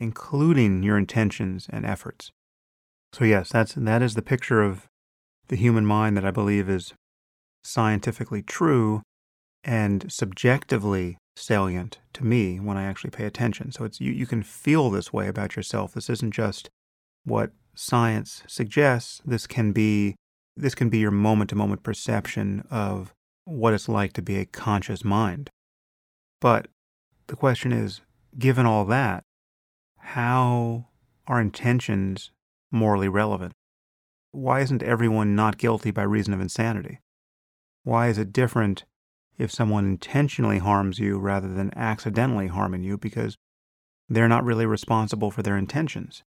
Speaker 1: including your intentions and efforts. So yes, that's that is the picture of the human mind that I believe is scientifically true and subjectively salient to me when I actually pay attention. So it's you, you can feel this way about yourself. This isn't just what science suggests. This can be this can be your moment to moment perception of what it's like to be a conscious mind. But the question is, given all that, how are intentions morally relevant? Why isn't everyone not guilty by reason of insanity? Why is it different if someone intentionally harms you rather than accidentally harming you because they're not really responsible for their intentions.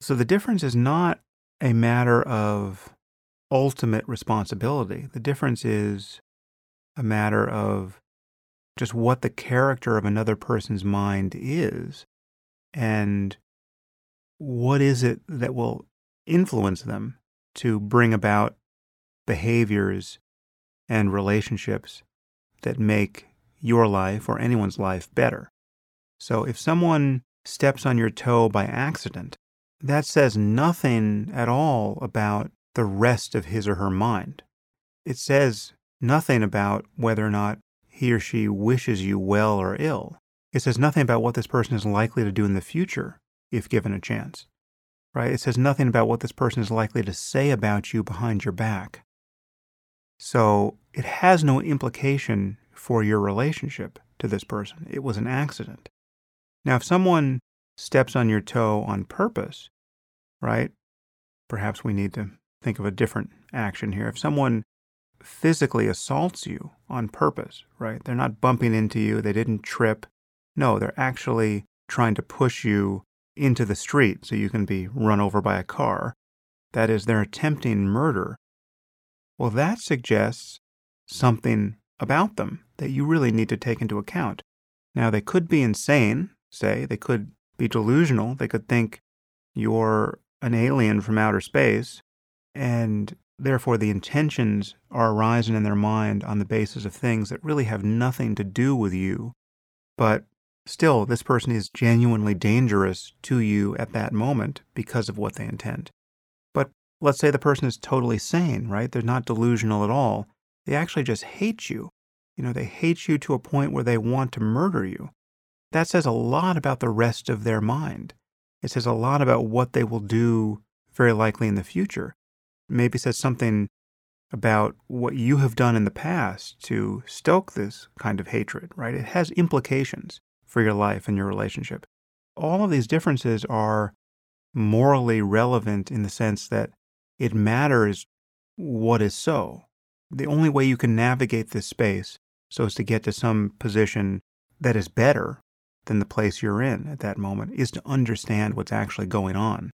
Speaker 1: So the difference is not a matter of ultimate responsibility. The difference is a matter of just what the character of another person's mind is and what is it that will influence them to bring about behaviors and relationships that make your life or anyone's life better. So if someone steps on your toe by accident, that says nothing at all about the rest of his or her mind. It says nothing about whether or not he or she wishes you well or ill. It says nothing about what this person is likely to do in the future if given a chance. Right? It says nothing about what this person is likely to say about you behind your back. So it has no implication for your relationship to this person. It was an accident. Now, if someone steps on your toe on purpose, right? Perhaps we need to think of a different action here. If someone physically assaults you on purpose, right? They're not bumping into you, they didn't trip. No, they're actually trying to push you into the street so you can be run over by a car. That is, they're attempting murder well, that suggests something about them that you really need to take into account. Now, they could be insane, say, they could be delusional, they could think you're an alien from outer space, and therefore the intentions are arising in their mind on the basis of things that really have nothing to do with you. But still, this person is genuinely dangerous to you at that moment because of what they intend But let's say the person is totally sane, right? They're not delusional at all. They actually just hate you. You know, they hate you to a point where they want to murder you. That says a lot about the rest of their mind. It says a lot about what they will do very likely in the future. Maybe says something about what you have done in the past to stoke this kind of hatred, right? It has implications for your life and your relationship. All of these differences are morally relevant in the sense that it matters what is so. The only way you can navigate this space so as to get to some position that is better than the place you're in at that moment is to understand what's actually going on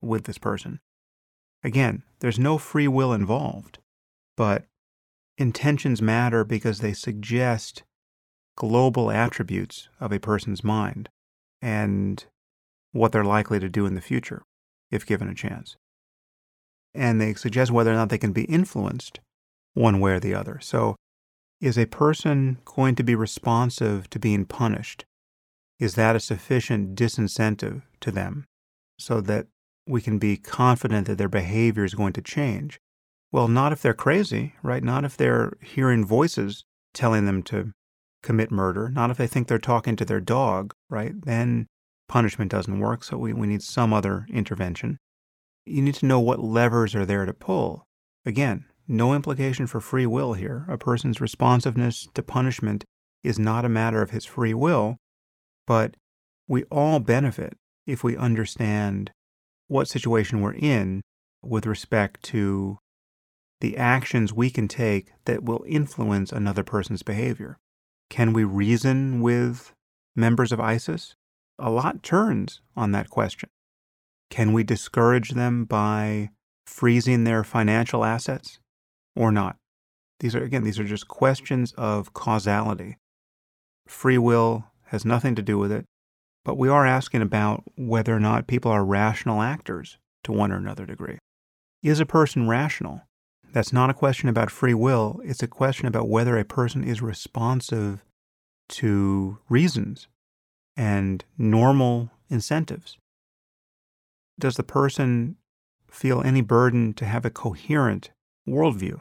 Speaker 1: with this person. Again, there's no free will involved, but intentions matter because they suggest global attributes of a person's mind and what they're likely to do in the future if given a chance and they suggest whether or not they can be influenced one way or the other. So, is a person going to be responsive to being punished? Is that a sufficient disincentive to them so that we can be confident that their behavior is going to change? Well, not if they're crazy, right? Not if they're hearing voices telling them to commit murder, not if they think they're talking to their dog, right? Then punishment doesn't work, so we, we need some other intervention you need to know what levers are there to pull. Again, no implication for free will here. A person's responsiveness to punishment is not a matter of his free will, but we all benefit if we understand what situation we're in with respect to the actions we can take that will influence another person's behavior. Can we reason with members of ISIS? A lot turns on that question. Can we discourage them by freezing their financial assets or not? These are, again, these are just questions of causality. Free will has nothing to do with it, but we are asking about whether or not people are rational actors to one or another degree. Is a person rational? That's not a question about free will, it's a question about whether a person is responsive to reasons and normal incentives. Does the person feel any burden to have a coherent worldview?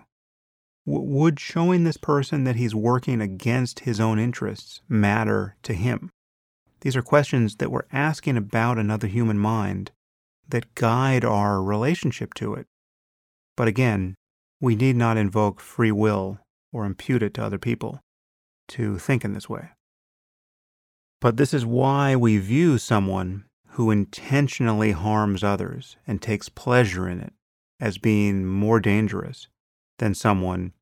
Speaker 1: W- would showing this person that he's working against his own interests matter to him? These are questions that we're asking about another human mind that guide our relationship to it. But again, we need not invoke free will or impute it to other people to think in this way. But this is why we view someone who intentionally harms others and takes pleasure in it as being more dangerous than someone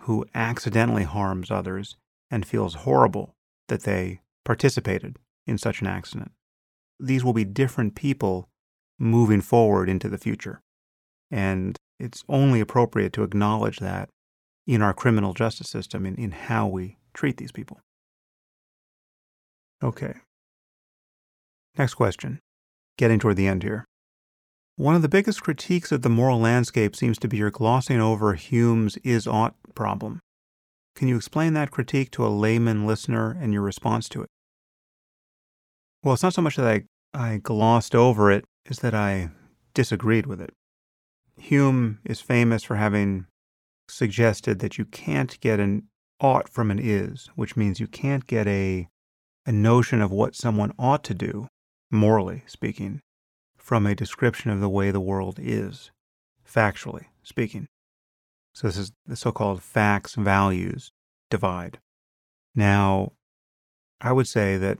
Speaker 1: who accidentally harms others and feels horrible that they participated in such an accident. These will be different people moving forward into the future. And it's only appropriate to acknowledge that in our criminal justice system, in, in how we treat these people. Okay. Next question. Getting toward the end here. One of the biggest critiques of the moral landscape seems to be your glossing over Hume's is ought problem. Can you explain that critique to a layman listener and your response to it? Well, it's not so much that I, I glossed over it, as that I disagreed with it. Hume is famous for having suggested that you can't get an ought from an is, which means you can't get a, a notion of what someone ought to do, morally speaking, from a description of the way the world is, factually speaking. So this is the so called facts values divide. Now, I would say that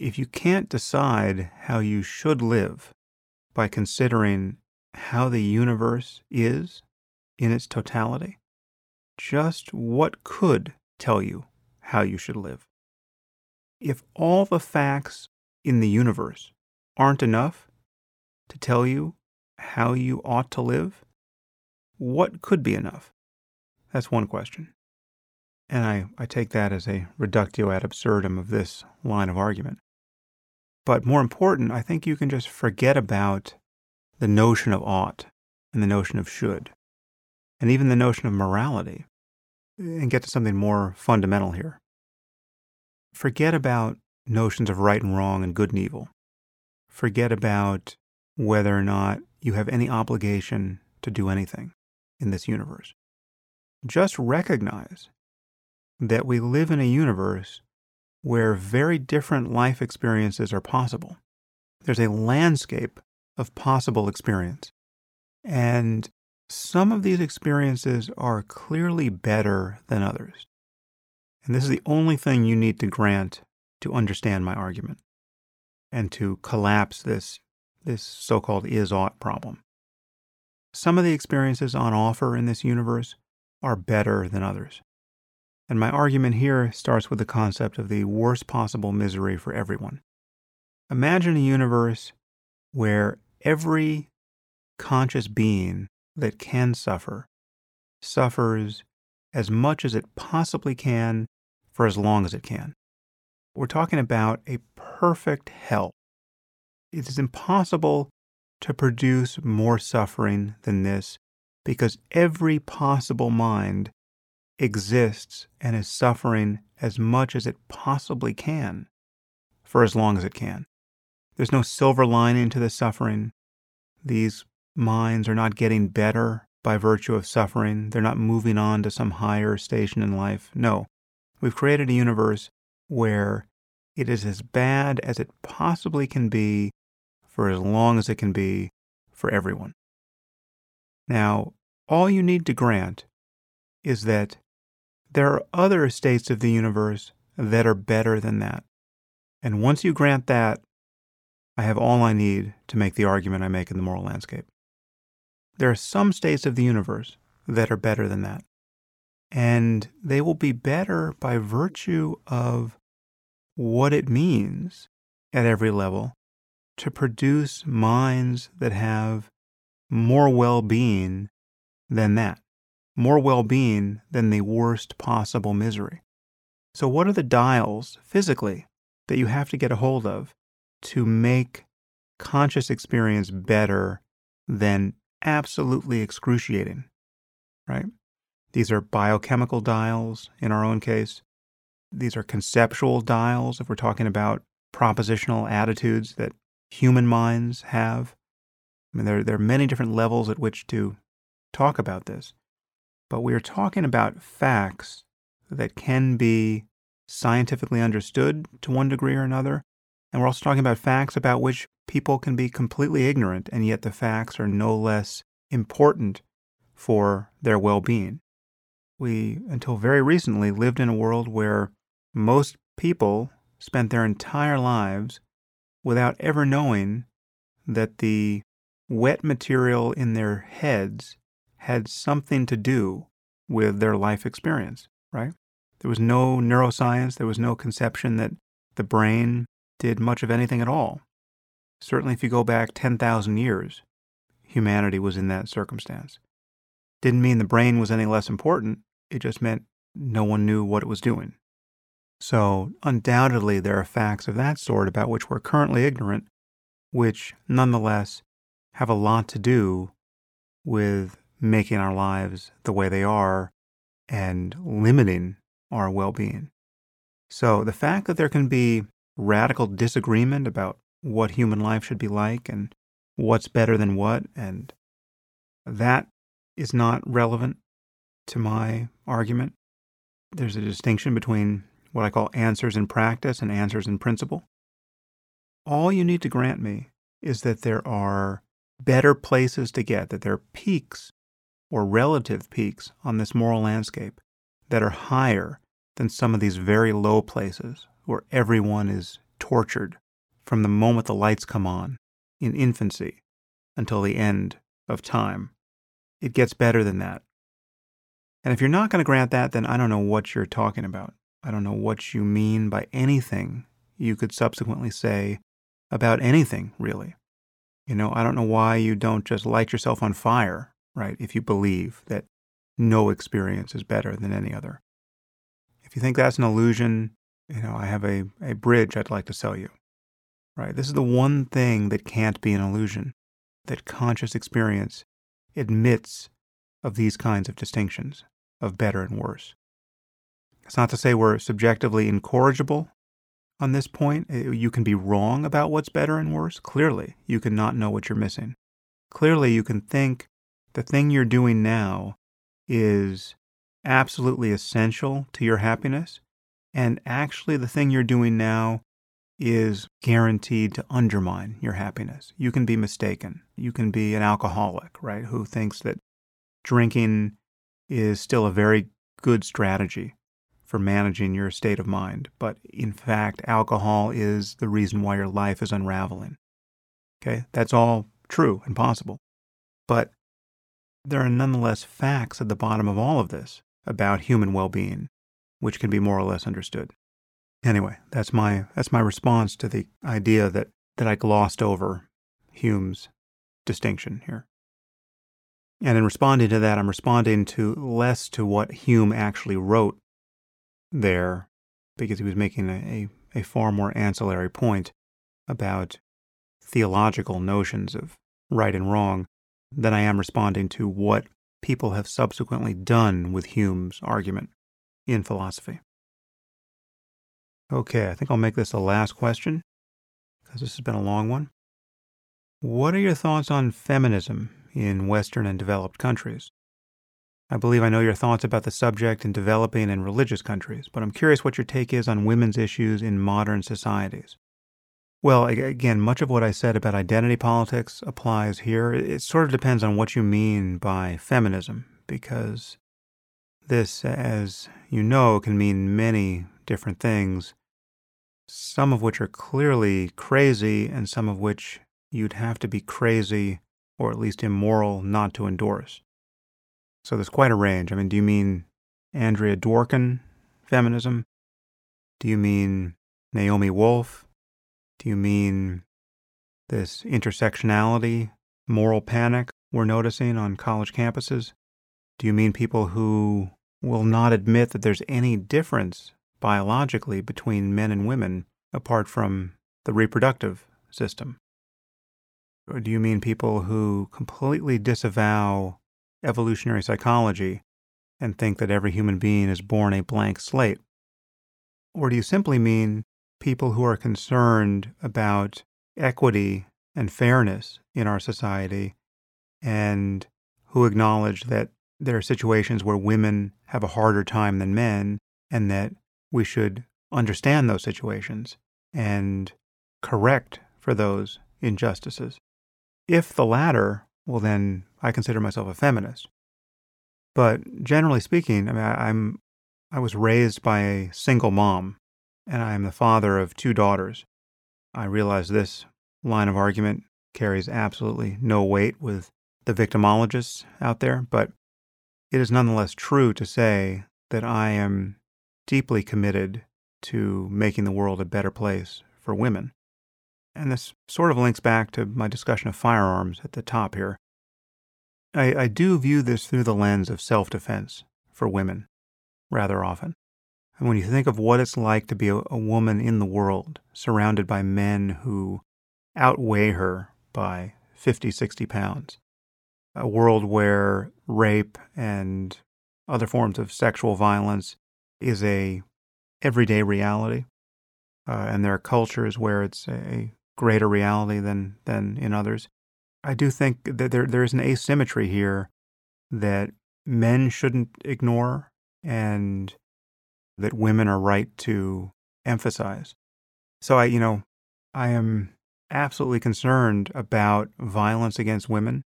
Speaker 1: if you can't decide how you should live by considering how the universe is in its totality, just what could tell you how you should live? If all the facts in the universe aren't enough to tell you how you ought to live, what could be enough? That's one question. And I, I take that as a reductio ad absurdum of this line of argument. But more important, I think you can just forget about the notion of ought and the notion of should, and even the notion of morality, and get to something more fundamental here. Forget about notions of right and wrong and good and evil. Forget about whether or not you have any obligation to do anything in this universe. Just recognize that we live in a universe where very different life experiences are possible. There's a landscape of possible experience. And some of these experiences are clearly better than others. And this is the only thing you need to grant to understand my argument and to collapse this, this so called is ought problem. Some of the experiences on offer in this universe are better than others. And my argument here starts with the concept of the worst possible misery for everyone. Imagine a universe where every conscious being that can suffer suffers as much as it possibly can for as long as it can. We're talking about a perfect hell. It is impossible to produce more suffering than this because every possible mind exists and is suffering as much as it possibly can for as long as it can. There's no silver lining to the suffering. These minds are not getting better by virtue of suffering. They're not moving on to some higher station in life. No, we've created a universe where it is as bad as it possibly can be for as long as it can be for everyone. Now, all you need to grant is that there are other states of the universe that are better than that. And once you grant that, I have all I need to make the argument I make in the moral landscape. There are some states of the universe that are better than that. And they will be better by virtue of what it means at every level to produce minds that have more well being than that, more well being than the worst possible misery. So, what are the dials physically that you have to get a hold of to make conscious experience better than absolutely excruciating, right? These are biochemical dials in our own case. These are conceptual dials if we're talking about propositional attitudes that human minds have. I mean, there, there are many different levels at which to talk about this, but we are talking about facts that can be scientifically understood to one degree or another. And we're also talking about facts about which people can be completely ignorant, and yet the facts are no less important for their well being. We, until very recently, lived in a world where most people spent their entire lives without ever knowing that the wet material in their heads had something to do with their life experience, right? There was no neuroscience, there was no conception that the brain did much of anything at all. Certainly, if you go back 10,000 years, humanity was in that circumstance. Didn't mean the brain was any less important, it just meant no one knew what it was doing. So, undoubtedly, there are facts of that sort about which we're currently ignorant, which nonetheless have a lot to do with making our lives the way they are and limiting our well being. So, the fact that there can be radical disagreement about what human life should be like and what's better than what, and that is not relevant to my argument. There's a distinction between what I call answers in practice and answers in principle. All you need to grant me is that there are better places to get, that there are peaks or relative peaks on this moral landscape that are higher than some of these very low places where everyone is tortured from the moment the lights come on in infancy until the end of time. It gets better than that. And if you're not going to grant that, then I don't know what you're talking about. I don't know what you mean by anything you could subsequently say about anything, really. You know, I don't know why you don't just light yourself on fire, right, if you believe that no experience is better than any other. If you think that's an illusion, you know, I have a, a bridge I'd like to sell you, right? This is the one thing that can't be an illusion, that conscious experience admits of these kinds of distinctions, of better and worse. It's not to say we're subjectively incorrigible on this point. Uh, you can be wrong about what's better and worse. Clearly, you can not know what you're missing. Clearly, you can think the thing you're doing now is absolutely essential to your happiness. And actually, the thing you're doing now is guaranteed to undermine your happiness. You can be mistaken. You can be an alcoholic, right, who thinks that drinking is still a very good strategy for managing your state of mind, but in fact, alcohol is the reason why your life is unraveling. Okay, that's all true and possible. But there are nonetheless facts at the bottom of all of this about human well being, which can be more or less understood. Anyway, that's my, that's my response to the idea that, that I glossed over Hume's distinction here. And in responding to that, I'm responding to less to what Hume actually wrote there because he was making a, a, a far more ancillary point about theological notions of right and wrong than I am responding to what people have subsequently done with Hume's argument in philosophy. Okay, I think I'll make this the last question because this has been a long one. What are your thoughts on feminism in Western and developed countries? I believe I know your thoughts about the subject in developing and religious countries, but I'm curious what your take is on women's issues in modern societies. Well, again, much of what I said about identity politics applies here. It sort of depends on what you mean by feminism, because this, as you know, can mean many different things. some of which are clearly crazy and some of which you'd have to be crazy or at least immoral not to endorse. So there's quite a range. I mean, do you mean Andrea Dworkin feminism? Do you mean Naomi Wolf? Do you mean this intersectionality, moral panic we're noticing on college campuses? Do you mean people who will not admit that there's any difference biologically between men and women apart from the reproductive system? Or do you mean people who completely disavow evolutionary psychology and think that every human being is born a blank slate? Or do you simply mean people who are concerned about equity and fairness in our society and who acknowledge that there are situations where women have a harder time than men and that we should understand those situations and correct for those injustices. If the latter, well, then I consider myself a feminist. But generally speaking, I mean, I, I'm I was raised by a single mom, and I am the father of two daughters. I realize this line of argument carries absolutely no weight with the victimologists out there, but it is nonetheless true to say that I am deeply committed to making the world a better place for women. And this sort of links back to my discussion of firearms at the top here. I, I do view this through the lens of self defense for women rather often. And when you think of what it's like to be a, a woman in the world, surrounded by men who outweigh her by 50, 60 pounds, a world where rape and other forms of sexual violence is a everyday reality, uh, and there are cultures where it's a greater reality than than in others. I do think that there there is an asymmetry here that men shouldn't ignore, and that women are right to emphasize. So I, you know, I am absolutely concerned about violence against women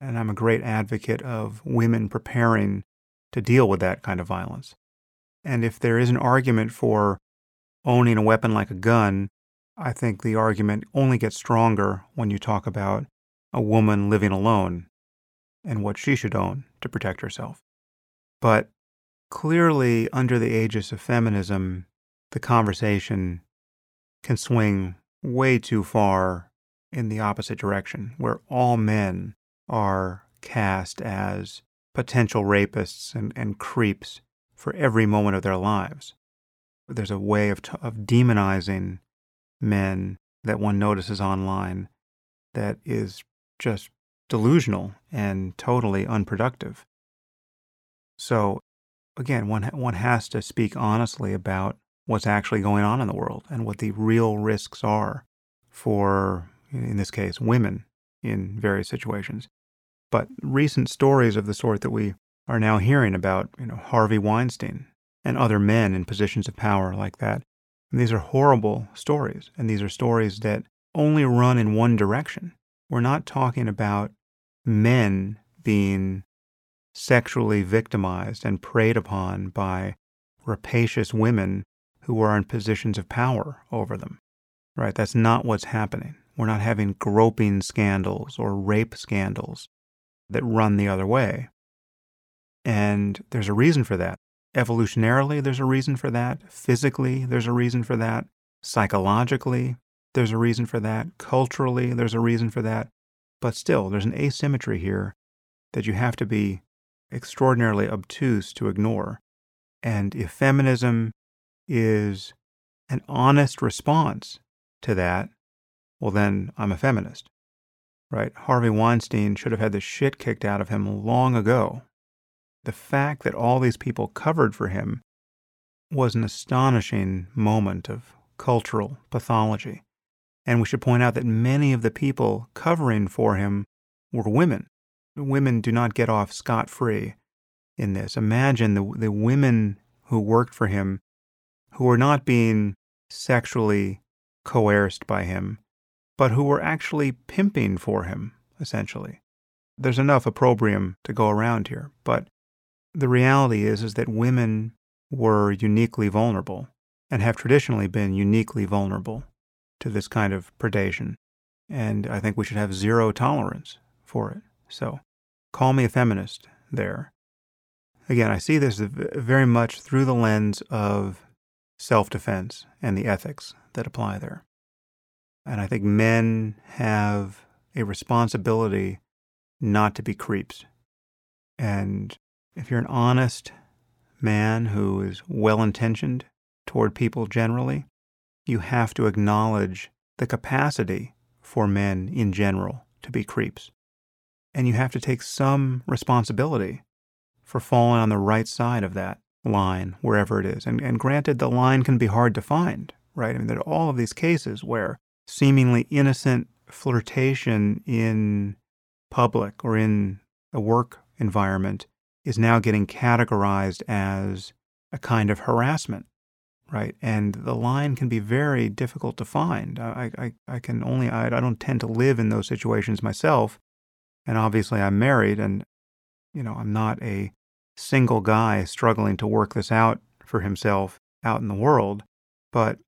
Speaker 1: and I'm a great advocate of women preparing to deal with that kind of violence. And if there is an argument for owning a weapon like a gun, I think the argument only gets stronger when you talk about a woman living alone and what she should own to protect herself. But clearly, under the aegis of feminism, the conversation can swing way too far in the opposite direction, where all men are cast as potential rapists and, and creeps for every moment of their lives. There's a way of, t- of demonizing men that one notices online that is just delusional and totally unproductive. So, again, one, one has to speak honestly about what's actually going on in the world and what the real risks are for, in this case, women in various situations. But recent stories of the sort that we are now hearing about, you know, Harvey Weinstein and other men in positions of power like that, and these are horrible stories, and these are stories that only run in one direction. We're not talking about men being sexually victimized and preyed upon by rapacious women who are in positions of power over them. Right? That's not what's happening. We're not having groping scandals or rape scandals that run the other way. And there's a reason for that. Evolutionarily, there's a reason for that. Physically, there's a reason for that. Psychologically, there's a reason for that. Culturally, there's a reason for that. But still, there's an asymmetry here that you have to be extraordinarily obtuse to ignore. And if feminism is an honest response to that, well, then I'm a feminist right? Harvey Weinstein should have had the shit kicked out of him long ago. The fact that all these people covered for him was an astonishing moment of cultural pathology. And we should point out that many of the people covering for him were women. Women do not get off scot free in this. Imagine the, the women who worked for him who were not being sexually coerced by him, but who were actually pimping for him, essentially. There's enough opprobrium to go around here, but the reality is, is that women were uniquely vulnerable and have traditionally been uniquely vulnerable to this kind of predation. And I think we should have zero tolerance for it. So call me a feminist there. Again, I see this very much through the lens of self defense and the ethics that apply there. And I think men have a responsibility not to be creeps. And if you're an honest man who is well intentioned toward people generally, you have to acknowledge the capacity for men in general to be creeps. And you have to take some responsibility for falling on the right side of that line, wherever it is. And, and granted, the line can be hard to find, right? I mean, there are all of these cases where seemingly innocent flirtation in public or in a work environment is now getting categorized as a kind of harassment, right? And the line can be very difficult to find. I, I, I can only, I, I don't tend to live in those situations myself. And obviously, I'm married and, you know, I'm not a single guy struggling to work this out for himself out in the world. But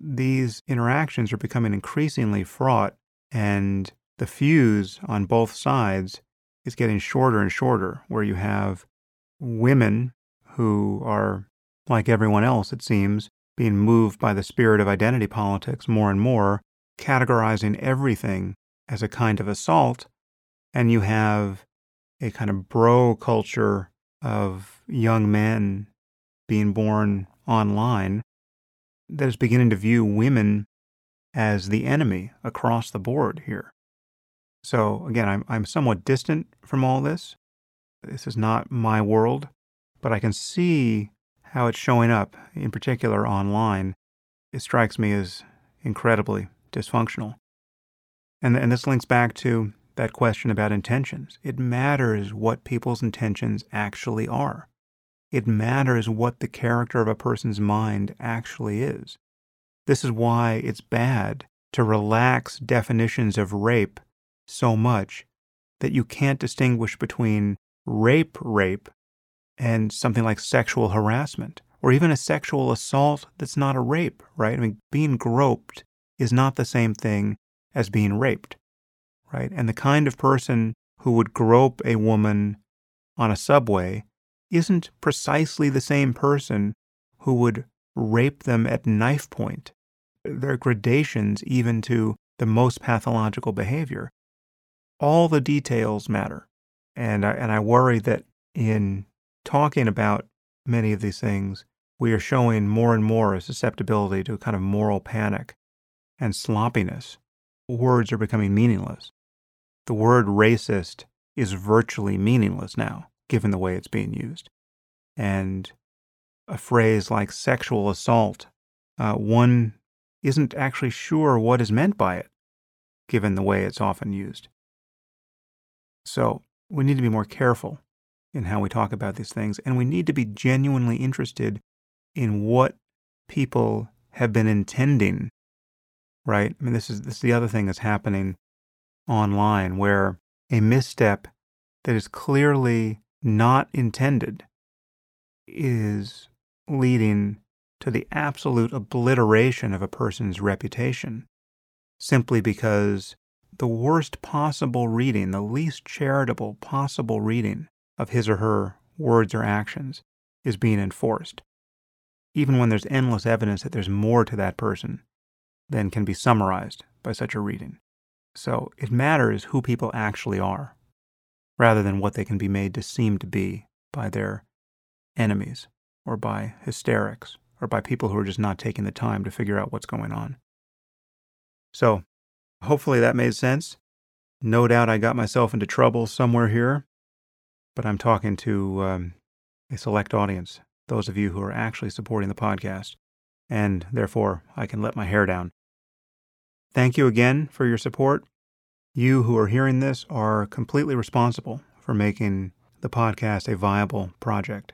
Speaker 1: these interactions are becoming increasingly fraught, and the fuse on both sides is getting shorter and shorter, where you have women who are, like everyone else, it seems, being moved by the spirit of identity politics more and more, categorizing everything as a kind of assault, and you have a kind of bro culture of young men being born online that is beginning to view women as the enemy across the board here. So again, I'm, I'm somewhat distant from all this. This is not my world, but I can see how it's showing up, in particular online. It strikes me as incredibly dysfunctional. And, and this links back to that question about intentions. It matters what people's intentions actually are. It matters what the character of a person's mind actually is. This is why it's bad to relax definitions of rape so much that you can't distinguish between rape rape and something like sexual harassment or even a sexual assault that's not a rape, right? I mean, being groped is not the same thing as being raped right? And the kind of person who would grope a woman on a subway isn't precisely the same person who would rape them at knife point. There are gradations even to the most pathological behavior. All the details matter. And I, and I worry that in talking about many of these things, we are showing more and more a susceptibility to a kind of moral panic and sloppiness. Words are becoming meaningless the word racist is virtually meaningless now, given the way it's being used. And a phrase like sexual assault, uh, one isn't actually sure what is meant by it, given the way it's often used. So we need to be more careful in how we talk about these things, and we need to be genuinely interested in what people have been intending. Right? I mean, this is this is the other thing that's happening online where a misstep that is clearly not intended is leading to the absolute obliteration of a person's reputation simply because the worst possible reading, the least charitable possible reading of his or her words or actions is being enforced, even when there's endless evidence that there's more to that person than can be summarized by such a reading. So it matters who people actually are, rather than what they can be made to seem to be by their enemies, or by hysterics, or by people who are just not taking the time to figure out what's going on. So hopefully that made sense. No doubt I got myself into trouble somewhere here, but I'm talking to um, a select audience, those of you who are actually supporting the podcast, and therefore I can let my hair down. Thank you again for your support. You who are hearing this are completely responsible for making the podcast a viable project.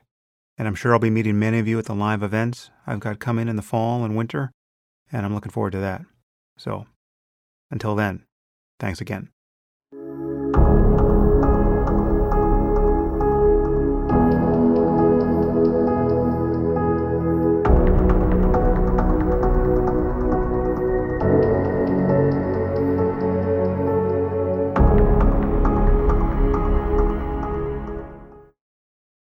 Speaker 1: And I'm sure I'll be meeting many of you at the live events I've got coming in the fall and winter, and I'm looking forward to that. So, until then, thanks again.